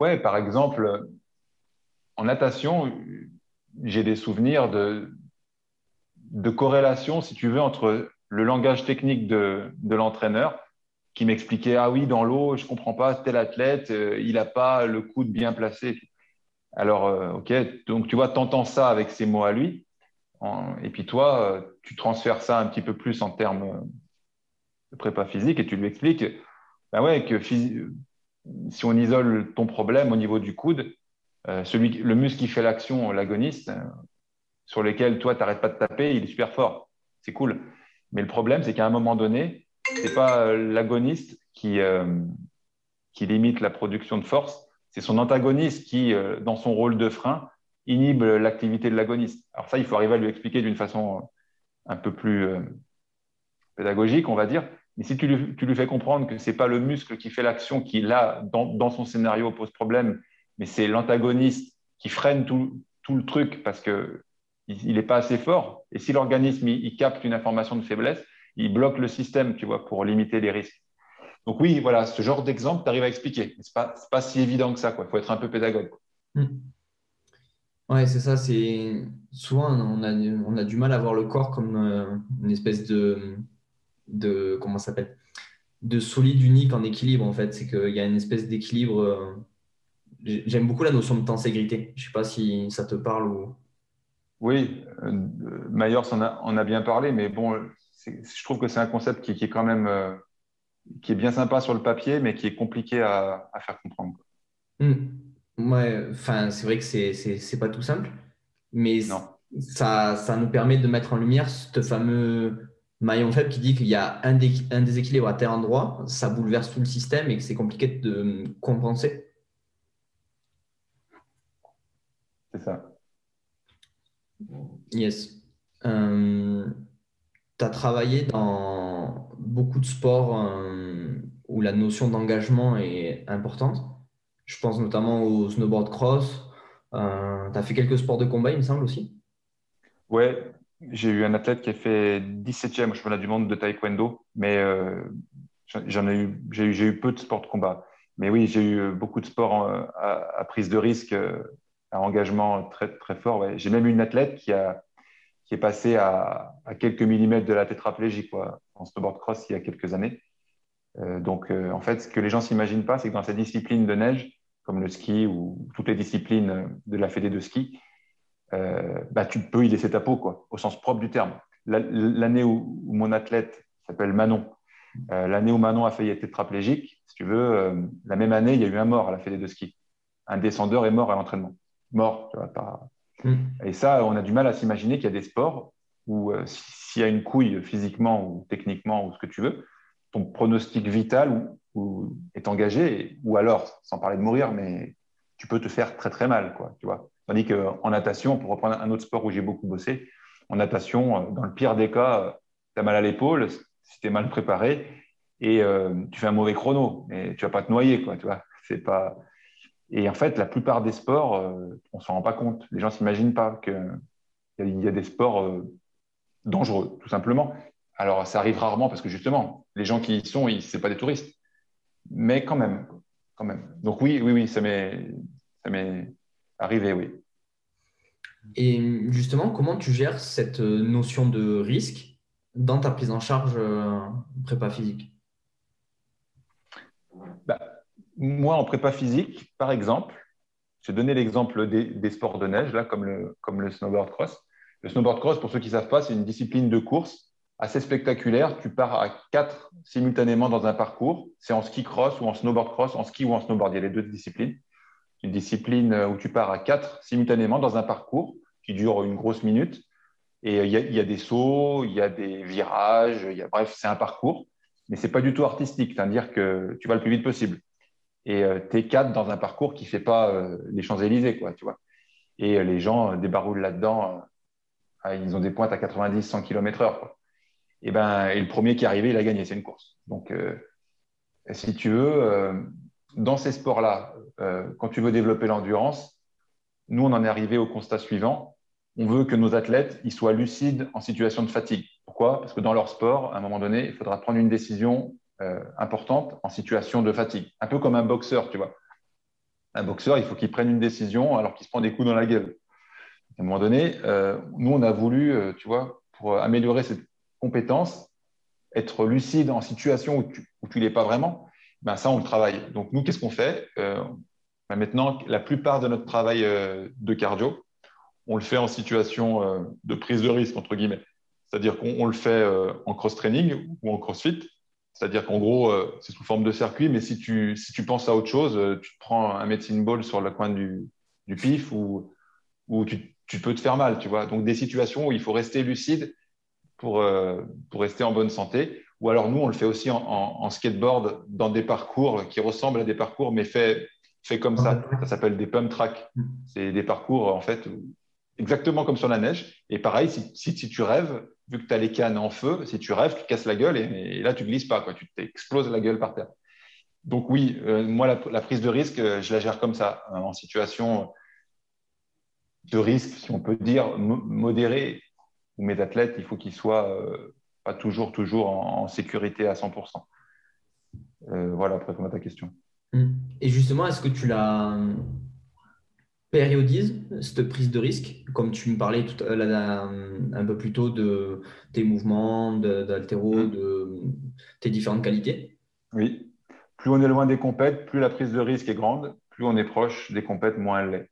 Ouais, par exemple, en natation, j'ai des souvenirs de, de corrélation, si tu veux, entre le langage technique de, l'entraîneur qui m'expliquait Ah oui, dans l'eau, je ne comprends pas, tel athlète, euh, il n'a pas le coude bien placé. Alors, euh, OK, donc tu vois, tu entends ça avec ses mots à lui. et puis toi, euh, tu transfères ça un petit peu plus en termes de prépa physique et tu lui expliques ben ouais, que si on isole ton problème au niveau du coude, celui, le muscle qui fait l'action, l'agoniste, sur lesquels toi, tu n'arrêtes pas de taper, il est super fort. C'est cool. Mais le problème, c'est qu'à un moment donné, ce n'est pas euh, l'agoniste euh, qui limite la production de force, c'est son antagoniste qui, euh, dans son rôle de frein, inhibe l'activité de l'agoniste. Alors ça, il faut arriver à lui expliquer d'une façon un peu plus pédagogique, on va dire. Mais si tu lui, fais comprendre que ce n'est pas le muscle qui fait l'action qui, là, dans, son scénario, pose problème, mais c'est l'antagoniste qui freine tout, le truc parce que il n'est pas assez fort. Et si l'organisme capte une information de faiblesse, il bloque le système, tu vois, pour limiter les risques. Donc oui, voilà, ce genre d'exemple, tu arrives à expliquer. Ce n'est pas, pas, si évident que ça. Il faut être un peu pédagogue. Oui, hmm. Ouais, c'est ça. C'est souvent on a, on a, du mal à voir le corps comme euh, une espèce de, de comment s'appelle? De solide, unique en équilibre, en fait. C'est qu'il y a une espèce d'équilibre. Euh, j'aime beaucoup la notion de tenségrité. Je ne sais pas si ça te parle ou. Oui, euh, Myers en a, a, bien parlé, mais bon, je trouve que c'est un concept qui, est quand même qui est bien sympa sur le papier, mais qui est compliqué à, faire comprendre. Hmm. Ouais, enfin, c'est vrai que c'est n'est pas tout simple, mais Ça, ça nous permet de mettre en lumière ce fameux maillon faible qui dit qu'il y a un, un, déséquilibre à tel endroit, ça bouleverse tout le système et que c'est compliqué de compenser. C'est ça. Yes. Euh, tu travaillé dans beaucoup de sports euh, où la notion d'engagement est importante. Je pense notamment au snowboard cross. Euh, tu as fait quelques sports de combat, il me semble aussi. Ouais, j'ai eu un athlète qui a fait 17e au championnat du monde de taekwondo, mais euh, j'en ai eu, j'ai eu, eu, peu de sports de combat. Mais oui, j'ai eu beaucoup de sports à, prise de risque, à engagement très, très fort. J'ai même eu une athlète qui, a, qui est passée à, quelques millimètres de la tétraplégie quoi, en snowboard cross il y a quelques années. Euh, donc, euh, en fait, ce que les gens ne s'imaginent pas, c'est que dans ces disciplines de neige, comme le ski ou toutes les disciplines de la fédé de ski, euh, bah, tu peux y laisser ta peau, quoi, au sens propre du terme. L'année où, mon athlète s'appelle Manon, l'année où Manon a failli être tétraplégique, si tu veux, la même année, il y a eu un mort à la fédé de ski. Un descendeur est mort à l'entraînement. Mort, tu vois, pas... Mm. Et ça, on a du mal à s'imaginer qu'il y a des sports où euh, s'il y a une couille physiquement ou techniquement ou ce que tu veux, ton pronostic vital est engagé, ou alors, sans parler de mourir, mais tu peux te faire très très mal, tu vois. Tandis qu'en natation, pour reprendre un autre sport où j'ai beaucoup bossé, en natation, euh, dans le pire des cas, euh, tu as mal à l'épaule, si tu es mal préparé, et euh, tu fais un mauvais chrono, mais tu vas pas te noyer, quoi, pas... Et en fait, la plupart des sports, on ne s'en rend pas compte. Les gens ne s'imaginent pas qu'il y, a des sports dangereux, tout simplement. Alors, ça arrive rarement parce que justement, les gens qui y sont, ce n'est pas des touristes. Mais quand même, quand même. Donc oui, oui, oui, ça m'est arrivé, oui. Et justement, comment tu gères cette notion de risque dans ta prise en charge euh, prépa physique? Bah, Moi, en prépa physique, par exemple, je vais donner l'exemple des, sports de neige, comme le, snowboard cross. Le snowboard cross, pour ceux qui ne savent pas, c'est une discipline de course assez spectaculaire. Tu pars à quatre simultanément dans un parcours. C'est en ski cross ou en snowboard cross, en ski ou en snowboard. Il y a les deux disciplines une discipline où tu pars à quatre simultanément dans un parcours qui dure une grosse minute. Et il y, a, des sauts, il y a des virages, bref, c'est un parcours, mais c'est pas du tout artistique, c'est-à-dire que tu vas le plus vite possible. Et euh, tu es quatre dans un parcours qui fait pas euh, les Champs-Élysées, quoi. Et euh, les gens débaroulent là-dedans, ils ont des pointes à 90, 100 km/h. Et, ben, et le premier qui est arrivé, il a gagné, c'est une course. Donc, si tu veux, dans ces sports-là, quand tu veux développer l'endurance, nous, on en est arrivé au constat suivant. On veut que nos athlètes ils soient lucides en situation de fatigue. Pourquoi? Parce que dans leur sport, à un moment donné, il faudra prendre une décision euh, importante en situation de fatigue. Un peu comme un boxeur, tu vois. Un boxeur, il faut qu'il prenne une décision alors qu'il se prend des coups dans la gueule. À un moment donné, euh, nous, on a voulu, tu vois, pour améliorer cette compétence, être lucide en situation où tu ne l'es pas vraiment, ben ça, on le travaille. Donc, nous, qu'est-ce qu'on fait euh, ben Maintenant, la plupart de notre travail euh, de cardio, on le fait en situation euh, de prise de risque, entre guillemets. C'est-à-dire qu'on le fait en cross-training ou en crossfit. C'est-à-dire qu'en gros, c'est sous forme de circuit, mais si tu, si tu penses à autre chose, tu te prends un medicine ball sur le coin du, du pif ou, ou tu, tu, peux te faire mal, tu vois. Donc, des situations où il faut rester lucide pour, pour rester en bonne santé. Ou alors nous, on le fait aussi en, skateboard dans des parcours qui ressemblent à des parcours, mais fait, fait comme ça. Ça s'appelle des pump tracks. Mm. C'est des parcours, en fait, exactement comme sur la neige. Et pareil, si, si, tu rêves, vu que tu as les cannes en feu, si tu rêves, tu casses la gueule et, là, tu glisses pas. Quoi. Tu t'exploses la gueule par terre. Donc oui, euh, moi, la, prise de risque, euh, je la gère comme ça, hein, en situation de risque, si on peut dire, modéré, où mes athlètes, il faut qu'ils soient... Euh, pas toujours, toujours en, sécurité à 100%. Euh, voilà, après, comment ta question? Et justement, est-ce que tu la périodises, cette prise de risque, comme tu me parlais tout, un peu plus tôt de tes mouvements, d'altéro, hmm. de, tes différentes qualités? Oui. Plus on est loin des compètes, plus la prise de risque est grande. Plus on est proche des compètes, moins elle l'est.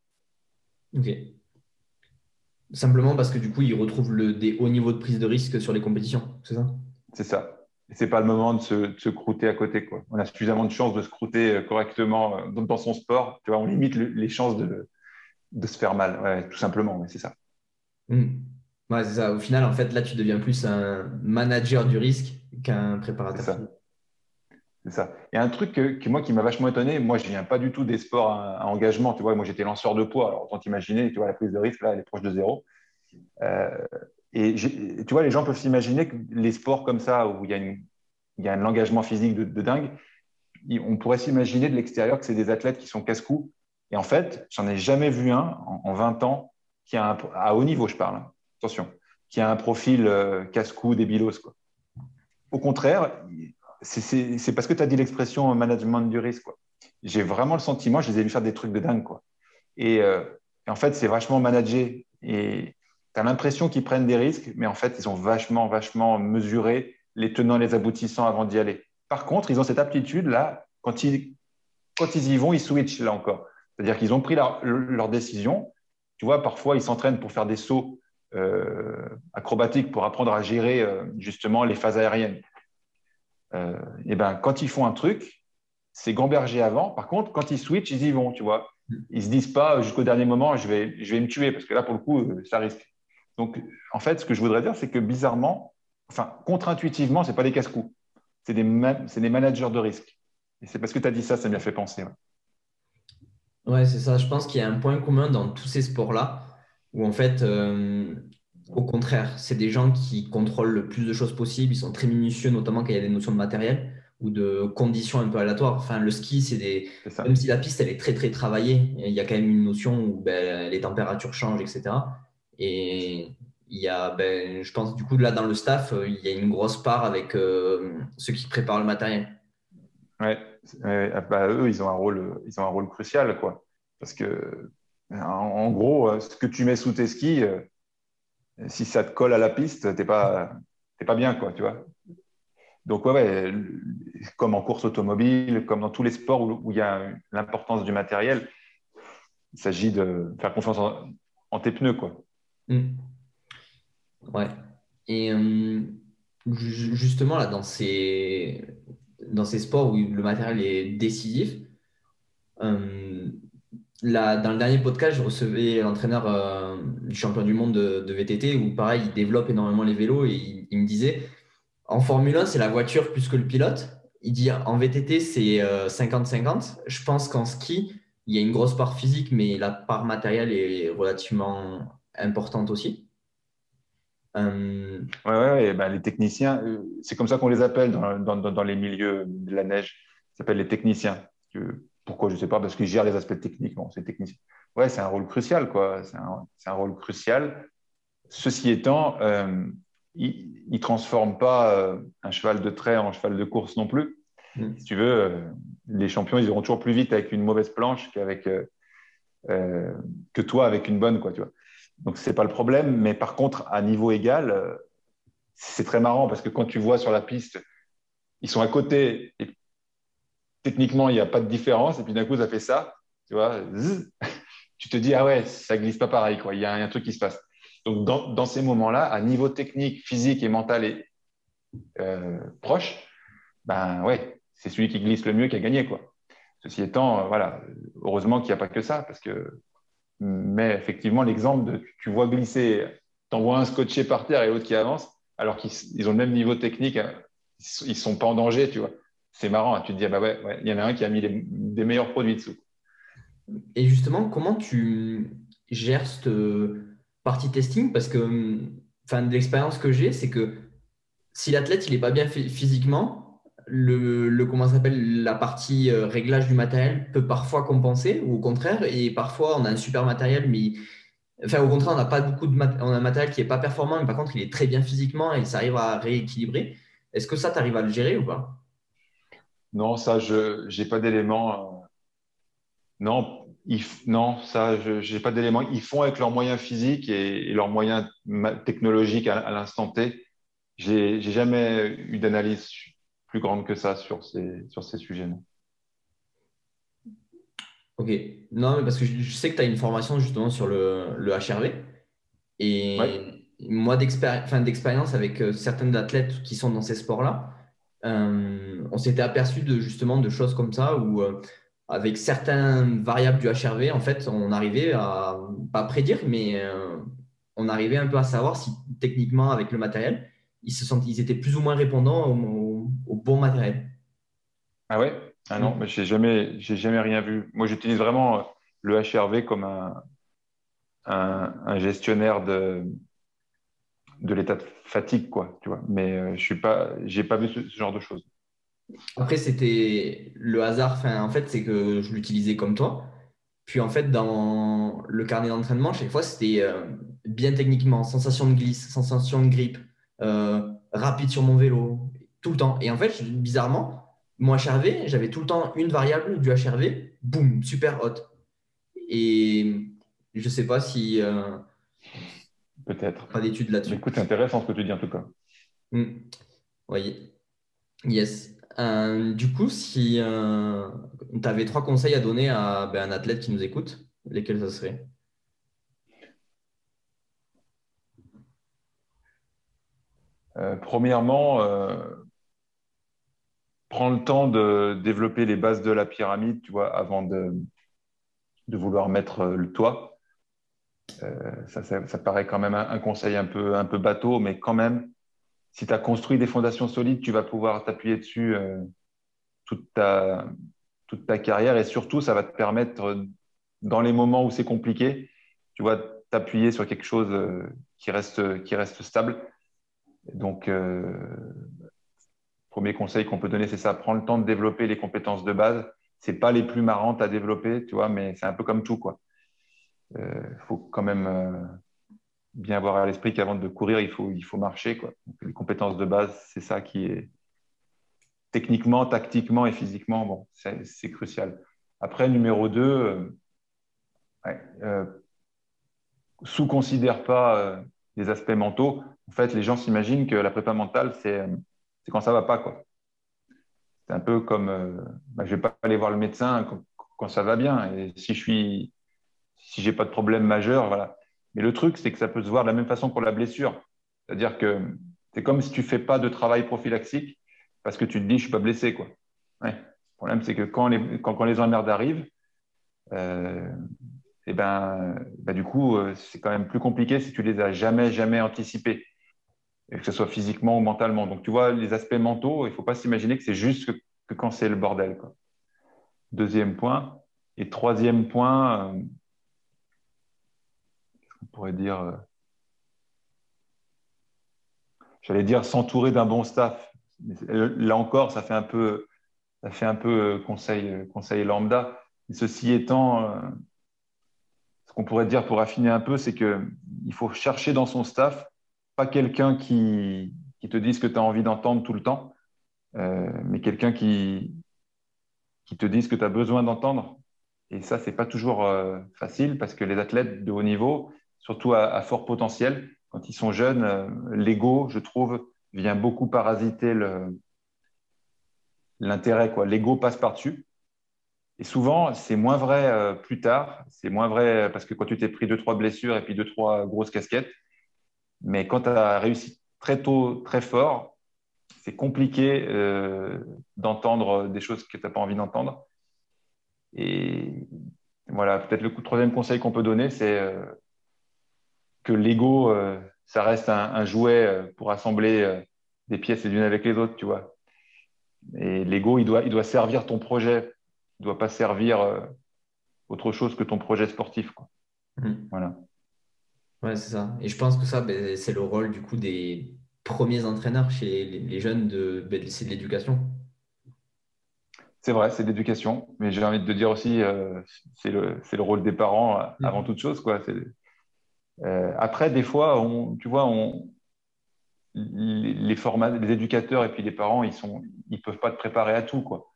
Ok. Simplement parce que du coup, ils retrouvent le, des hauts niveaux de prise de risque sur les compétitions, c'est ça? C'est ça. Ce n'est pas le moment de se, croûter à côté. Quoi. On a suffisamment de chances de se croûter euh, correctement euh, dans son sport. Tu vois, on limite les chances de, de, se faire mal, tout simplement, c'est ça. Hmm. Ouais, c'est ça. Au final, en fait, là, tu deviens plus un manager du risque qu'un préparateur. C'est ça. Il y a un truc que, moi qui m'a vachement étonné. Moi, je viens pas du tout des sports à, engagement. Tu vois, moi, j'étais lanceur de poids. Alors, autant t'imaginer, tu vois, la prise de risque, là, elle est proche de zéro. Euh, et tu vois, les gens peuvent s'imaginer que les sports comme ça, où il y a, une, il y a un engagement physique de, dingue, on pourrait s'imaginer de l'extérieur que c'est des athlètes qui sont casse-cou. Et en fait, j'en ai jamais vu un en, 20 ans qui a un, à haut niveau, je parle. Hein. attention, qui a un profil euh, casse-cou, débilos. Quoi. Au contraire, c'est parce que tu as dit l'expression management du risque. J'ai vraiment le sentiment, je les ai vu faire des trucs de dingue. Quoi. Et, euh, en fait, c'est vachement managé. Et tu as l'impression qu'ils prennent des risques, mais en fait, ils ont vachement, vachement mesuré les tenants, les aboutissants avant d'y aller. Par contre, ils ont cette aptitude-là, quand ils, quand ils y vont, ils switchent là encore. C'est-à-dire qu'ils ont pris leur, décision. Tu vois, parfois, ils s'entraînent pour faire des sauts euh, acrobatiques pour apprendre à gérer euh, justement les phases aériennes et euh, eh ben, quand ils font un truc, c'est gamberger avant. Par contre, quand ils switchent, ils y vont, tu vois. Ils se disent pas jusqu'au dernier moment, je vais, je vais me tuer, parce que là, pour le coup, ça risque. Donc, en fait, ce que je voudrais dire, c'est que bizarrement, enfin, contre-intuitivement, ce pas des casse-coups. C'est des, des, managers de risque. Et c'est parce que tu as dit ça, ça m'a fait penser. C'est ça. Je pense qu'il y a un point commun dans tous ces sports-là, où en fait, euh, au contraire, c'est des gens qui contrôlent le plus de choses possibles. Ils sont très minutieux, notamment quand il y a des notions de matériel ou de conditions un peu aléatoires. Enfin, le ski, c'est des. Même si la piste, elle est très, très travaillée, il y a quand même une notion où ben, les températures changent, etc. Et il y a, ben, je pense, du coup, là, dans le staff, il y a une grosse part avec euh, ceux qui préparent le matériel. Ouais, bah, eux, ils ont, un rôle, ils ont un rôle crucial, quoi. Parce que, en gros, ce que tu mets sous tes skis, euh, si ça te colle à la piste, tu n'es pas, pas bien, quoi, tu vois. Donc, ouais, comme en course automobile, comme dans tous les sports où, il y a l'importance du matériel, il s'agit de faire confiance en, tes pneus, quoi. Hmm. Ouais. Et euh, justement, là, dans ces, dans ces sports où le matériel est décisif, euh, dans le dernier podcast, je recevais l'entraîneur euh, du champion du monde de, VTT où, pareil, il développe énormément les vélos et il, me disait en Formule 1, c'est la voiture plus que le pilote. Il dit en VTT, c'est 50-50. Euh, je pense qu'en ski, il y a une grosse part physique, mais la part matérielle est relativement importante aussi. Euh... Ouais, ouais, ben, les techniciens, euh, c'est comme ça qu'on les appelle dans, dans, dans, les milieux de la neige. Ils s'appellent les techniciens. Pourquoi Je ne sais pas, parce qu'ils gèrent les aspects techniques. Bon, c'est technicien. Ouais, c'est un rôle crucial, quoi. C'est un, rôle crucial. Ceci étant, euh, il ne transforme pas euh, un cheval de trait en cheval de course non plus. Mm. Si tu veux, euh, les champions, ils iront toujours plus vite avec une mauvaise planche qu'avec que toi avec une bonne, quoi. Tu vois. Donc c'est pas le problème. Mais par contre, à niveau égal, c'est très marrant parce que quand tu vois sur la piste, ils sont à côté et techniquement, il n'y a pas de différence. Et puis d'un coup, ça fait ça. Tu vois, tu te dis, ah ouais, ça glisse pas pareil. Quoi. Il y a un truc qui se passe. Donc, dans, ces moments-là, à niveau technique, physique et mental et euh, proche, ben ouais, c'est celui qui glisse le mieux qui a gagné. Quoi. Ceci étant, euh, voilà, heureusement qu'il n'y a pas que ça. Parce que, mais effectivement, l'exemple de tu vois glisser, tu envoies un scotché par terre et l'autre qui avance, alors qu'ils ont le même niveau technique, hein, ils ne sont pas en danger, tu vois c'est marrant. Hein. Tu te dis, ah bah ouais, il y en a un qui a mis des meilleurs produits dessous. Et justement, comment tu gères cette partie testing? Parce que, enfin, de l'expérience que j'ai, c'est que si l'athlète il n'est pas bien physiquement, le, comment s'appelle la partie euh, réglage du matériel peut parfois compenser ou au contraire et parfois on a un super matériel mais enfin au contraire on n'a pas beaucoup de on a un matériel qui est pas performant mais par contre il est très bien physiquement et ça arrive à rééquilibrer est-ce que ça tu arrives à le gérer ou pas? Non, ça, je n'ai pas d'éléments. Euh, non, non, ça, je n'ai pas d'éléments. Ils font avec leurs moyens physiques et, leurs moyens technologiques à, l'instant T. J'ai jamais eu d'analyse plus grande que ça sur ces, sur ces sujets. -là. Ok. Non, mais parce que je, sais que tu as une formation justement sur le, le HRV. Et moi, d'expérience avec euh, certaines athlètes qui sont dans ces sports-là, euh, on s'était aperçu de, justement de choses comme ça où, euh, avec certaines variables du HRV, en fait, on arrivait à, pas prédire, mais on arrivait un peu à savoir si techniquement, avec le matériel, ils, se sont, ils étaient plus ou moins répondants au, au bon matériel. Ah ouais? Ah non, mm. mais j'ai jamais, j'ai jamais rien vu. Moi, j'utilise vraiment le HRV comme un, un, gestionnaire de, de l'état de fatigue, quoi. Tu vois. Mais euh, je suis pas, j'ai pas vu ce, genre de choses. Après, c'était le hasard. Enfin, en fait, c'est que je l'utilisais comme toi. Puis en fait, dans le carnet d'entraînement, chaque fois, c'était euh, bien techniquement, sensation de glisse, sensation de grippe, euh, rapide sur mon vélo, tout le temps. Et en fait, bizarrement, mon HRV, j'avais tout le temps une variable du HRV, boum, super haute. Et je ne sais pas si. Euh, Peut-être. Pas d'études là-dessus. Écoute, c'est intéressant ce que tu dis en tout cas. Hmm. Oui. Yes. Euh, du coup, si euh, tu avais trois conseils à donner à ben, un athlète qui nous écoute, lesquels ce serait? Premièrement, prends le temps de développer les bases de la pyramide, tu vois, avant de, vouloir mettre euh, le toit. Euh, ça, ça, paraît quand même un, conseil un peu, un peu bateau, mais quand même, si tu as construit des fondations solides, tu vas pouvoir t'appuyer dessus euh, toute, ta, toute ta carrière et surtout, ça va te permettre, dans les moments où c'est compliqué, tu vois, t'appuyer sur quelque chose qui, reste, qui reste stable. Donc, premier conseil qu'on peut donner, c'est ça. Prends le temps de développer les compétences de base. C'est pas les plus marrantes à développer, tu vois, mais c'est un peu comme tout. Il euh, faut quand même euh, bien avoir à l'esprit qu'avant de courir, il faut, il faut marcher, quoi. les compétences de base, c'est ça qui est techniquement, tactiquement et physiquement, bon, c'est crucial. Après, numéro 2, euh, sous-considère pas les aspects mentaux. En fait, les gens s'imaginent que la prépa mentale, c'est c'est quand ça va pas. C'est un peu comme, euh, bah, je vais pas aller voir le médecin quand, ça va bien. Et si je suis, si j'ai pas de problème majeur, voilà. Mais le truc, c'est que ça peut se voir de la même façon pour la blessure. C'est-à-dire que c'est comme si tu fais pas de travail prophylaxique parce que tu te dis, je suis pas blessé, quoi. Le problème, c'est que quand les, quand, les emmerdes arrivent, euh, et eh ben, bah, du coup, euh, c'est quand même plus compliqué si tu les as jamais, jamais anticipés que ce soit physiquement ou mentalement. Donc, tu vois, les aspects mentaux, il ne faut pas s'imaginer que c'est juste que, quand c'est le bordel. Deuxième point. Et troisième point, euh, qu'on pourrait dire euh, J'allais dire s'entourer d'un bon staff. Là encore, ça fait un peu, ça fait un peu euh, conseil, conseil lambda. ceci étant, ce qu'on pourrait dire pour affiner un peu, c'est qu'il faut chercher dans son staff pas quelqu'un qui, te dise ce que tu as envie d'entendre tout le temps, euh, mais quelqu'un qui, qui te dise ce que tu as besoin d'entendre. Et ça, c'est pas toujours euh, facile parce que les athlètes de haut niveau, surtout à, fort potentiel, quand ils sont jeunes, euh, l'ego, je trouve, vient beaucoup parasiter l'intérêt. L'ego passe par-dessus. Et souvent, c'est moins vrai plus tard. C'est moins vrai parce que quand tu t'es pris deux, trois blessures et puis deux, trois grosses casquettes, mais quand tu as réussi très tôt, très fort, c'est compliqué euh, d'entendre des choses que tu n'as pas envie d'entendre. Et voilà, peut-être le troisième conseil qu'on peut donner, c'est euh, que l'ego, euh, ça reste un, jouet pour assembler des pièces les unes avec les autres, tu vois. Et l'ego, il doit, il doit servir ton projet. Il ne doit pas servir autre chose que ton projet sportif. Quoi. Mmh. Voilà. Ouais, c'est ça. Et je pense que ça, ben, c'est le rôle du coup des premiers entraîneurs chez les, jeunes de, ben, c'est de l'éducation. C'est vrai, c'est de l'éducation. Mais j'ai envie de dire aussi, euh, c'est le, le, rôle des parents euh, mm. avant toute chose. Quoi. Euh, après, des fois, on, tu vois, on, les, formats, les éducateurs et puis les parents, ils ne ils peuvent pas te préparer à tout. Quoi.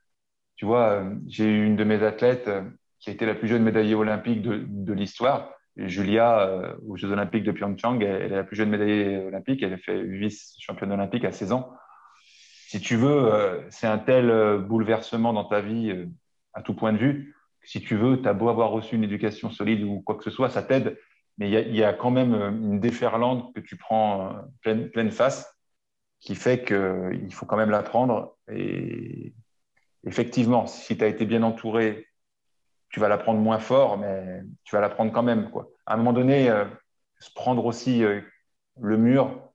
Tu vois, j'ai eu une de mes athlètes qui a été la plus jeune médaillée olympique de, de l'histoire Julia, euh, aux Jeux Olympiques de Pyeongchang, elle, est la plus jeune médaillée olympique. Elle a fait vice-championne olympique à 16 ans. si tu veux, c'est un tel bouleversement dans ta vie à tout point de vue. Si tu veux, tu as beau avoir reçu une éducation solide ou quoi que ce soit, ça t'aide. Mais il y, a quand même une déferlante que tu prends pleine, pleine face qui fait qu'il faut quand même l'apprendre. Et effectivement, si tu as été bien entouré, tu vas l'apprendre moins fort, mais tu vas l'apprendre quand même. Quoi. À un moment donné, euh, se prendre aussi euh, le mur,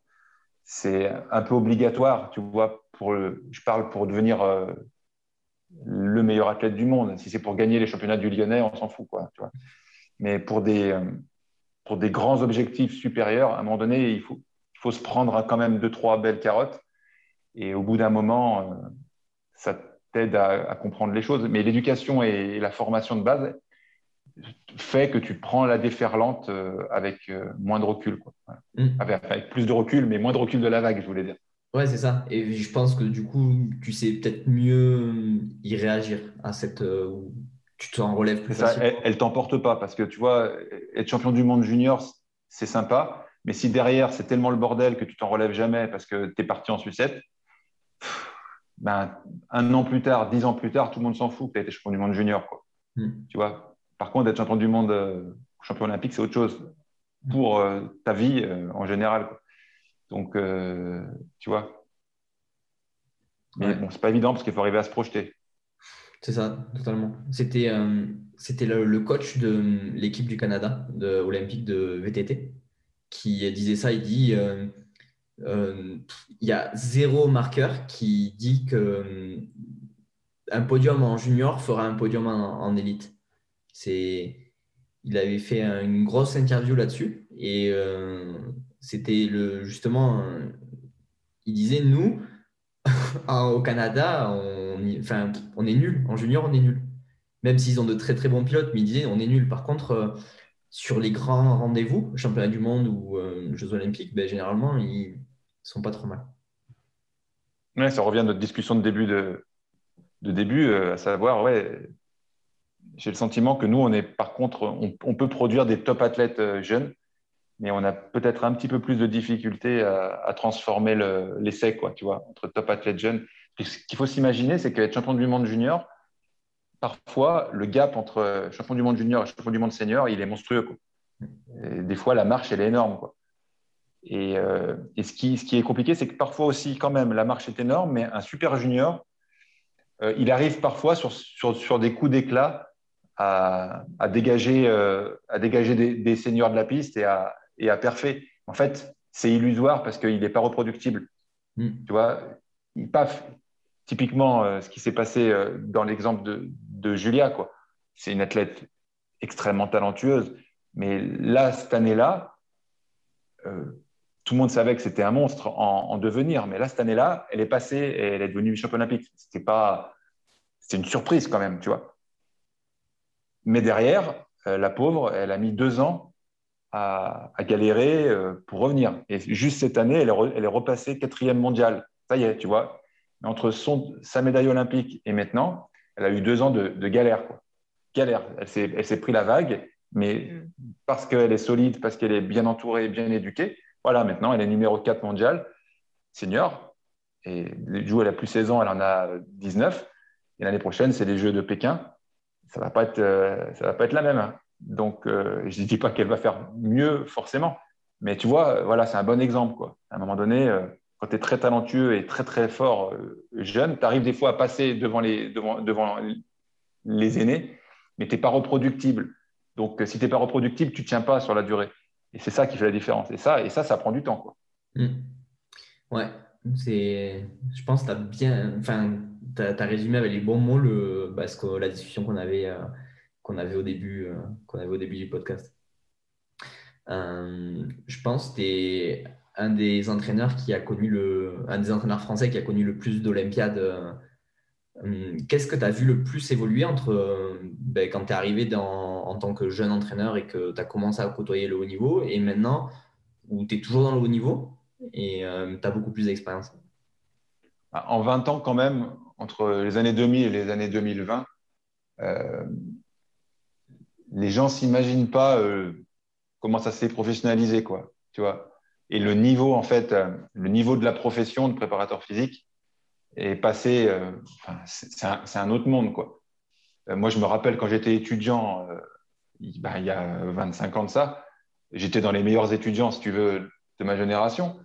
c'est un peu obligatoire, tu vois. Je parle pour devenir euh, le meilleur athlète du monde. Si c'est pour gagner les championnats du Lyonnais, on s'en fout, quoi. Mais pour des, pour des grands objectifs supérieurs, à un moment donné, il faut, il faut se prendre quand même deux, trois belles carottes. Et au bout d'un moment, ça t'aide à, comprendre les choses. Mais l'éducation et, la formation de base fait que tu prends la déferlante euh, avec euh, moins de recul. Quoi. Mm. Avec, plus de recul, mais moins de recul de la vague, je voulais dire. Ouais, c'est ça. Et je pense que du coup, tu sais peut-être mieux y réagir à cette. tu t'en relèves plus facilement. elle, elle t'emporte pas parce que tu vois, être champion du monde junior, c'est sympa. Mais si derrière, c'est tellement le bordel que tu t'en relèves jamais parce que tu es parti en sucette, ben, un an plus tard, dix ans plus tard, tout le monde s'en fout que tu as été champion du monde junior. Quoi. Hmm. Tu vois? Par contre, être champion du monde, euh, champion olympique, c'est autre chose pour euh, ta vie euh, en général. Donc, tu vois? Mais bon, c'est pas évident parce qu'il faut arriver à se projeter. C'est ça, totalement. C'était c'était le, le, coach de l'équipe du Canada de, olympique de VTT qui disait ça. Il dit il y a zéro marqueur qui dit que euh, un podium en junior fera un podium en, élite. C'est, il avait fait une grosse interview là-dessus et c'était le justement, il disait nous au Canada, on, enfin, on est nul en junior, on est nul. Même s'ils ont de très très bons pilotes, mais il disait on est nul. Par contre, sur les grands rendez-vous, championnat du monde ou euh, Jeux olympiques, ben, généralement, ils sont pas trop mal. Ça revient à notre discussion de début, de, début euh, à savoir, ouais, j'ai le sentiment que nous, on est par contre, on, peut produire des top athlètes euh, jeunes, mais on a peut-être un petit peu plus de difficultés à, transformer l'essai, quoi, tu vois, entre top athlètes jeunes. Ce qu'il faut s'imaginer, c'est qu'être champion du monde junior, parfois, le gap entre champion du monde junior et champion du monde senior, il est monstrueux. des fois, la marche, elle est énorme. Et, euh, ce, qui, est compliqué, c'est que parfois aussi, quand même, la marche est énorme, mais un super junior, euh, il arrive parfois sur, des coups d'éclat à, dégager, à dégager euh, des, seniors de la piste et à, et à perfer. En fait, c'est illusoire parce qu'il n'est pas reproductible. Mm. Tu vois, il, paf, typiquement, ce qui s'est passé dans l'exemple de, de Julia. Quoi. C'est une athlète extrêmement talentueuse. Mais là, cette année-là, euh, tout le monde savait que c'était un monstre en, devenir. Mais là, cette année-là, elle est passée et elle est devenue championne olympique. C'était pas, c'est une surprise quand même, tu vois. Mais derrière, euh, la pauvre, elle a mis deux ans à, galérer euh, pour revenir. Et juste cette année, elle est, elle est repassée quatrième mondiale. Ça y est, tu vois. Entre son, sa médaille olympique et maintenant, elle a eu deux ans de, galère. Quoi. Galère. Elle s'est pris la vague, mais mm. parce qu'elle est solide, parce qu'elle est bien entourée, bien éduquée, voilà, maintenant, elle est numéro 4 mondial, senior. Et du coup, elle a plus 16 ans, elle en a 19. Et l'année prochaine, c'est les Jeux de Pékin. Ça ne va, pas être, euh, va pas être la même. Hein. Donc, euh, je ne dis pas qu'elle va faire mieux, forcément. Mais tu vois, voilà, c'est un bon exemple. Quoi. À un moment donné, euh, quand tu es très talentueux et très très fort euh, jeune, tu arrives des fois à passer devant les, devant, devant les aînés, mais tu n'es pas reproductible. Donc, si tu n'es pas reproductible, tu ne tiens pas sur la durée. Et c'est ça qui fait la différence. Et ça, et ça, ça prend du temps. Quoi. Mmh. Ouais, c'est, je pense que tu as bien, enfin, tu as, résumé avec les bons mots le, parce que la discussion qu'on avait, euh, qu'on avait, au début, euh, qu'on avait au début du podcast. je pense que tu es un des entraîneurs qui a connu le, un des entraîneurs français qui a connu le plus d'Olympiades. Euh, hum, qu'est-ce que tu as vu le plus évoluer entre euh, ben, quand tu es arrivé en tant que jeune entraîneur et que tu as commencé à côtoyer le haut niveau et maintenant où tu es toujours dans le haut niveau et euh, tu as beaucoup plus d'expérience bah, En 20 ans, quand même, entre les années 2000 et les années 2020, les gens ne s'imaginent pas comment ça s'est professionnalisé. Quoi, tu vois et le niveau, en fait, euh, le niveau de la profession de préparateur physique et passer, c'est un, un, autre monde. Quoi. moi, je me rappelle quand j'étais étudiant, ben, il y a 25 ans de ça, j'étais dans les meilleurs étudiants, si tu veux, de ma génération.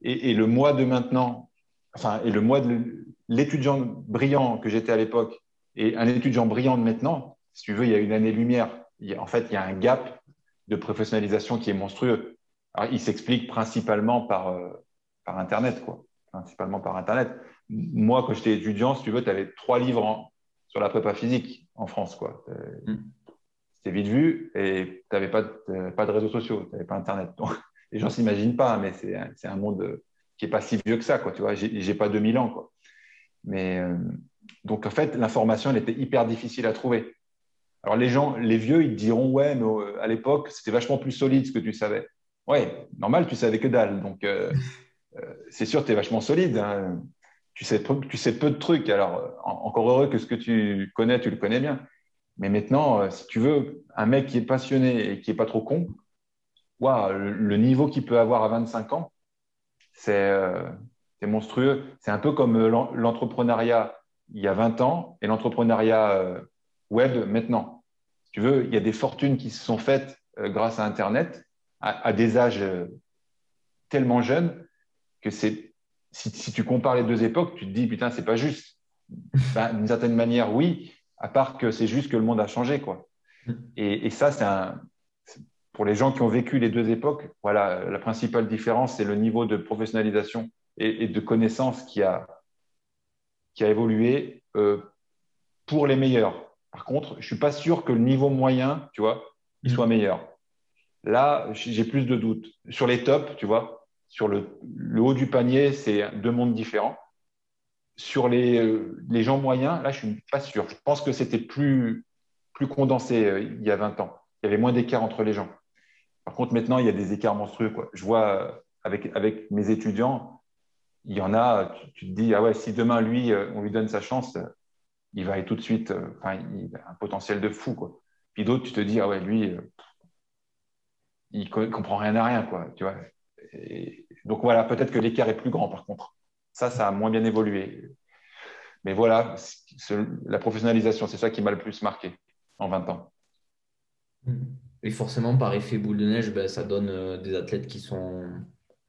Et, le mois de maintenant, enfin, et le mois de l'étudiant brillant que j'étais à l'époque et un étudiant brillant de maintenant, si tu veux, il y a une année-lumière. En fait, il y a un gap de professionnalisation qui est monstrueux. Alors, il s'explique principalement par, euh, par Internet, quoi. Principalement par Internet. Moi, quand j'étais étudiant, si tu veux, tu avais trois livres sur la prépa physique en France, quoi. C'était vite vu et tu n'avais pas, de, pas de réseaux sociaux, tu n'avais pas Internet. Donc, les gens ne s'imaginent pas, mais c'est un monde qui n'est pas si vieux que ça, quoi. Tu vois, j'ai pas 2000 ans, quoi. Mais euh, donc, en fait, l'information, elle était hyper difficile à trouver. Alors, les gens, les vieux, ils diront, ouais, mais euh, à l'époque, c'était vachement plus solide ce que tu savais. Ouais, normal, tu savais que dalle. Donc, euh, c'est sûr, tu es vachement solide. Hein. Tu, sais, tu sais peu de trucs. Alors, encore heureux que ce que tu connais, tu le connais bien. Mais maintenant, si tu veux, un mec qui est passionné et qui n'est pas trop con, le, niveau qu'il peut avoir à 25 ans, c'est monstrueux. C'est un peu comme l'entrepreneuriat il y a 20 ans et l'entrepreneuriat euh, web maintenant. Tu veux, il y a des fortunes qui se sont faites euh, grâce à Internet à, des âges euh, tellement jeunes que c'est si, tu compares les deux époques, tu te dis putain, c'est pas juste. Ben, D'une certaine manière, oui, à part que c'est juste que le monde a changé. Quoi. Et, et ça, c'est un, pour les gens qui ont vécu les deux époques, voilà, la principale différence, c'est le niveau de professionnalisation et, et de connaissance qui a, qui a évolué euh, pour les meilleurs. Par contre, je ne suis pas sûr que le niveau moyen, tu vois, il soit meilleur. Là, j'ai plus de doutes. Sur les tops, tu vois, sur le, haut du panier, c'est deux mondes différents. Sur les, euh, les, gens moyens, là, je ne suis pas sûr. Je pense que c'était plus, plus condensé euh, il y a 20 ans. Il y avait moins d'écart entre les gens. Par contre, maintenant, il y a des écarts monstrueux. Je vois avec, avec mes étudiants, il y en a, tu, te dis, ah ouais, si demain, lui, euh, on lui donne sa chance, il va aller tout de suite, euh, enfin, il a un potentiel de fou. Puis d'autres, tu te dis, ah ouais, lui, euh, il comprend rien à rien, quoi, tu vois. donc voilà, peut-être que l'écart est plus grand, par contre. Ça, ça a moins bien évolué. Mais voilà, la professionnalisation, c'est ça qui m'a le plus marqué en 20 ans. Et forcément, par effet boule de neige, ben, ça donne des athlètes qui sont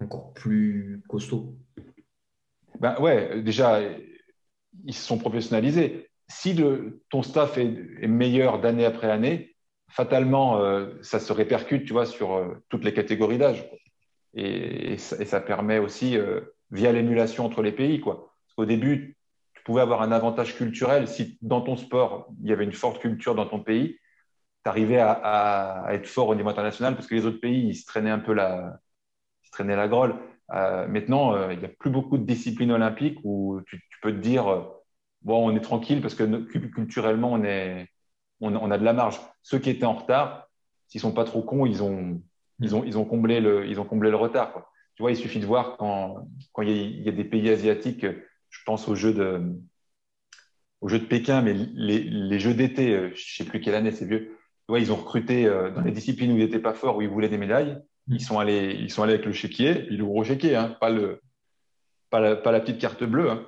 encore plus costauds ben ouais, déjà, ils se sont professionnalisés. Si le, ton staff est, meilleur d'année après année, fatalement, euh, ça se répercute, tu vois, sur euh, toutes les catégories d'âge. Et, ça, permet aussi, euh, via l'émulation entre les pays, quoi. Qu'au début, tu pouvais avoir un avantage culturel si dans ton sport, il y avait une forte culture dans ton pays, tu arrivais à, être fort au niveau international parce que les autres pays, ils se traînaient un peu la, ils se traînaient la grolle. Euh, maintenant, euh, il n'y a plus beaucoup de disciplines olympiques où tu, peux te dire euh, bon, on est tranquille parce que culturellement, on, est, on, a de la marge. Ceux qui étaient en retard, s'ils sont pas trop cons, ils ont, ils ont, comblé, le, retard. Tu vois, il suffit de voir quand, quand il, y a, des pays asiatiques, je pense aux Jeux de, aux Jeux de Pékin, mais les, les Jeux d'été, je ne sais plus quelle année, c'est vieux. Tu vois, ils ont recruté dans les disciplines où ils n'étaient pas forts, où ils voulaient des médailles. Ils sont allés, ils sont allés avec le chéquier, puis le gros chéquier, hein, pas, le, pas, la, pas la petite carte bleue. Hein.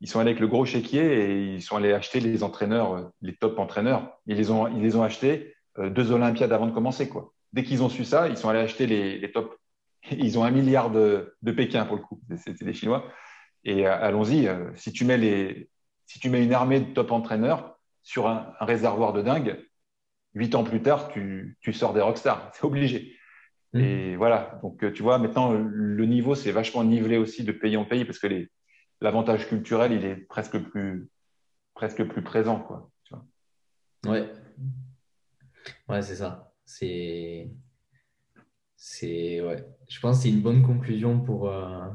Ils sont allés avec le gros chéquier et ils sont allés acheter les entraîneurs, les top entraîneurs. Ils les ont, ils les ont achetés euh, deux Olympiades avant de commencer. Quoi. Dès qu'ils ont su ça, ils sont allés acheter les, les tops. Ils ont un milliard de, de Pékin pour le coup. C'était des Chinois. Et euh, allons-y, euh, si, tu mets les, si tu mets une armée de top entraîneurs sur un, un réservoir de dingue, huit ans plus tard, tu, tu sors des rockstars. C'est obligé. Mm. Et voilà, donc euh, tu vois, maintenant, le niveau, c'est vachement nivelé aussi de pays en pays parce que l'avantage culturel, il est presque plus, presque plus présent. Quoi, tu vois. Ouais, ouais c'est ça. C'est. C'est, ouais. Je pense que c'est une bonne conclusion pour, euh,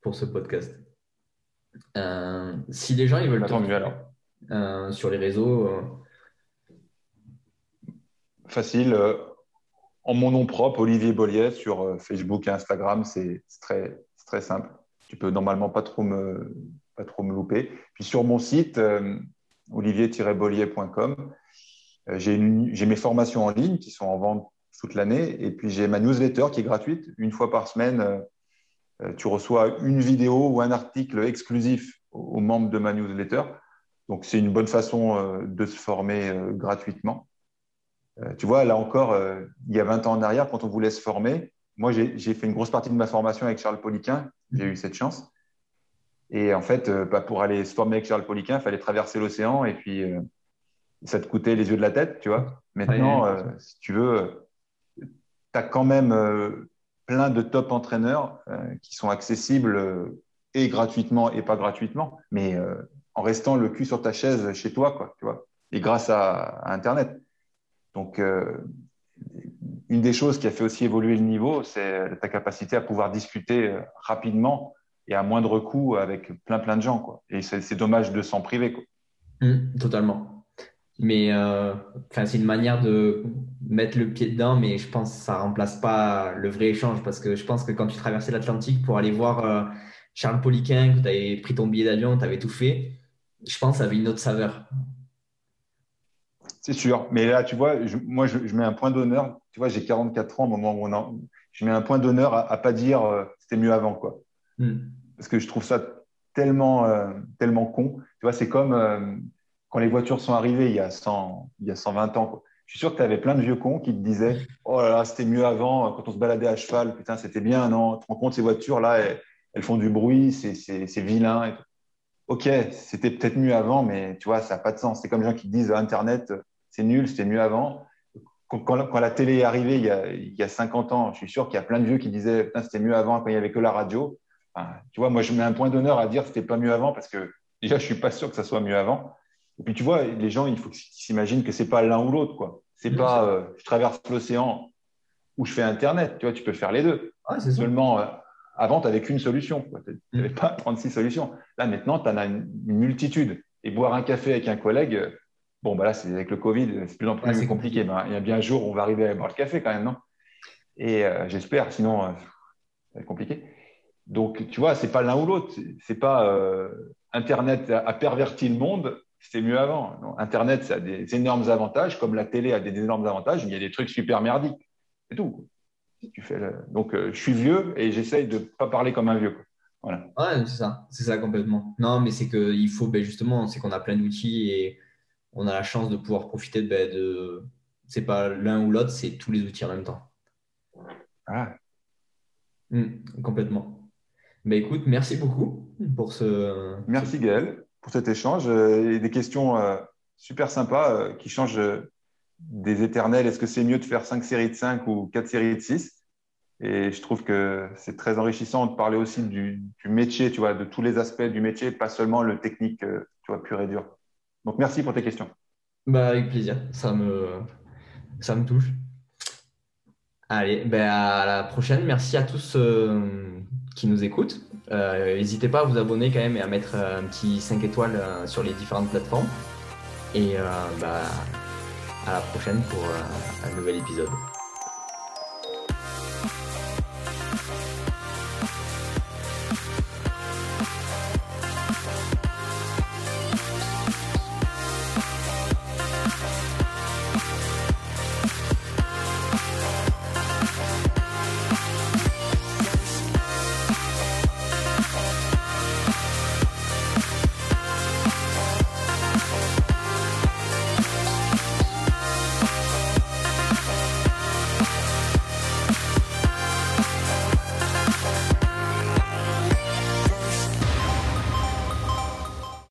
pour ce podcast. Euh, si les gens ils veulent Attends, alors. sur les réseaux. Facile en mon nom propre, Olivier Bollier, sur euh, Facebook et Instagram. C'est très, très simple. Tu peux normalement pas trop me, pas trop me louper. Puis sur mon site, euh, olivier-bollier.com, euh, j'ai mes formations en ligne qui sont en vente toute l'année. Et puis j'ai ma newsletter qui est gratuite. Une fois par semaine, tu reçois une vidéo ou un article exclusif aux membres de ma newsletter. Donc, c'est une bonne façon de se former gratuitement. tu vois, là encore, il y a 20 ans en arrière, quand on voulait se former, moi, j'ai fait une grosse partie de ma formation avec Charles Poliquin. J'ai eu cette chance. Et en fait, bah, pour aller se former avec Charles Poliquin, il fallait traverser l'océan et puis ça te coûtait les yeux de la tête, tu vois. Maintenant, si tu veux, tu as quand même plein de top entraîneurs qui sont accessibles et gratuitement et pas gratuitement, mais euh, en restant le cul sur ta chaise chez toi, quoi, tu vois, et grâce à, Internet. Donc, euh, une des choses qui a fait aussi évoluer le niveau, c'est ta capacité à pouvoir discuter euh, rapidement et à moindre coût avec plein plein de gens, quoi. Et c'est dommage de s'en priver, quoi. Mmh, totalement. Mais enfin, c'est une manière de mettre le pied dedans, mais je pense que ça remplace pas le vrai échange parce que je pense que quand tu traversais l'Atlantique pour aller voir Charles Poliquin, que tu avais pris ton billet d'avion, tu avais tout fait, je pense que ça avait une autre saveur. C'est sûr. Mais là, tu vois, moi, je, mets un point d'honneur. Tu vois, j'ai 44 ans au moment où on en, je mets un point d'honneur à, ne pas dire euh, c'était mieux avant, quoi. Hmm. Parce que je trouve ça tellement, euh, tellement con. Tu vois, c'est comme euh, quand les voitures sont arrivées il y a, 100, il y a 120 ans. Je suis sûr que tu avais plein de vieux cons qui te disaient Oh là là, c'était mieux avant, quand on se baladait à cheval, putain, c'était bien, non Tu te rends compte, ces voitures-là, elles font du bruit, c'est vilain. Ok, c'était peut-être mieux avant, mais tu vois, ça n'a pas de sens. C'est comme les gens qui disent Internet, c'est nul, c'était mieux avant. Quand, la télé est arrivée il y, a, 50 ans, je suis sûr qu'il y a plein de vieux qui disaient c'était mieux avant quand il n'y avait que la radio. tu vois, moi, je mets un point d'honneur à dire que c'était pas mieux avant parce que déjà, je suis pas sûr que ça soit mieux avant. Et puis, tu vois, les gens, il faut qu'ils s'imaginent que c'est pas l'un ou l'autre. quoi. C'est pas euh, je traverse l'océan ou je fais Internet. Tu vois, tu peux faire les deux. Seulement, euh, avant, tu n'avais qu'une solution. Tu n'avais mm. pas 36 solutions. Là, maintenant, tu en as une, multitude. Et boire un café avec un collègue, bon, bah là, c'est avec le Covid, c'est plus en plus compliqué. compliqué. Ben, il y a bien un jour où on va arriver à boire le café quand même, non? Et euh, j'espère, sinon, euh, ça va être compliqué. Donc, tu vois, c'est pas l'un ou l'autre. C'est pas euh, Internet a, perverti le monde, c'était mieux avant. Internet, ça a des énormes avantages, comme la télé a des énormes avantages, mais il y a des trucs super merdiques. C'est tout. Tu fais Donc, euh, je suis vieux et j'essaye de ne pas parler comme un vieux. Voilà. Ouais, c'est ça, c'est ça complètement. Non, mais c'est qu'il faut, ben, justement, c'est qu'on a plein d'outils et on a la chance de pouvoir profiter de. Ben, de... C'est pas l'un ou l'autre, c'est tous les outils en même temps. Ah. complètement. Ben, écoute, merci beaucoup pour ce. Merci Gaël pour cet échange euh, et des questions euh, super sympas qui changent des éternels, est-ce que c'est mieux de faire 5 séries de 5 ou 4 séries de 6 Et je trouve que c'est très enrichissant de parler aussi du, métier, tu vois, de tous les aspects du métier, pas seulement le technique, euh, tu vois, pur et dur. Donc merci pour tes questions. Bah, avec plaisir, ça me, ça me touche. Allez, ben à la prochaine. Merci à tous euh, qui nous écoutent. Euh, n'hésitez pas à vous abonner quand même et à mettre un petit 5 étoiles sur les différentes plateformes. Et bah, à la prochaine pour euh, un nouvel épisode.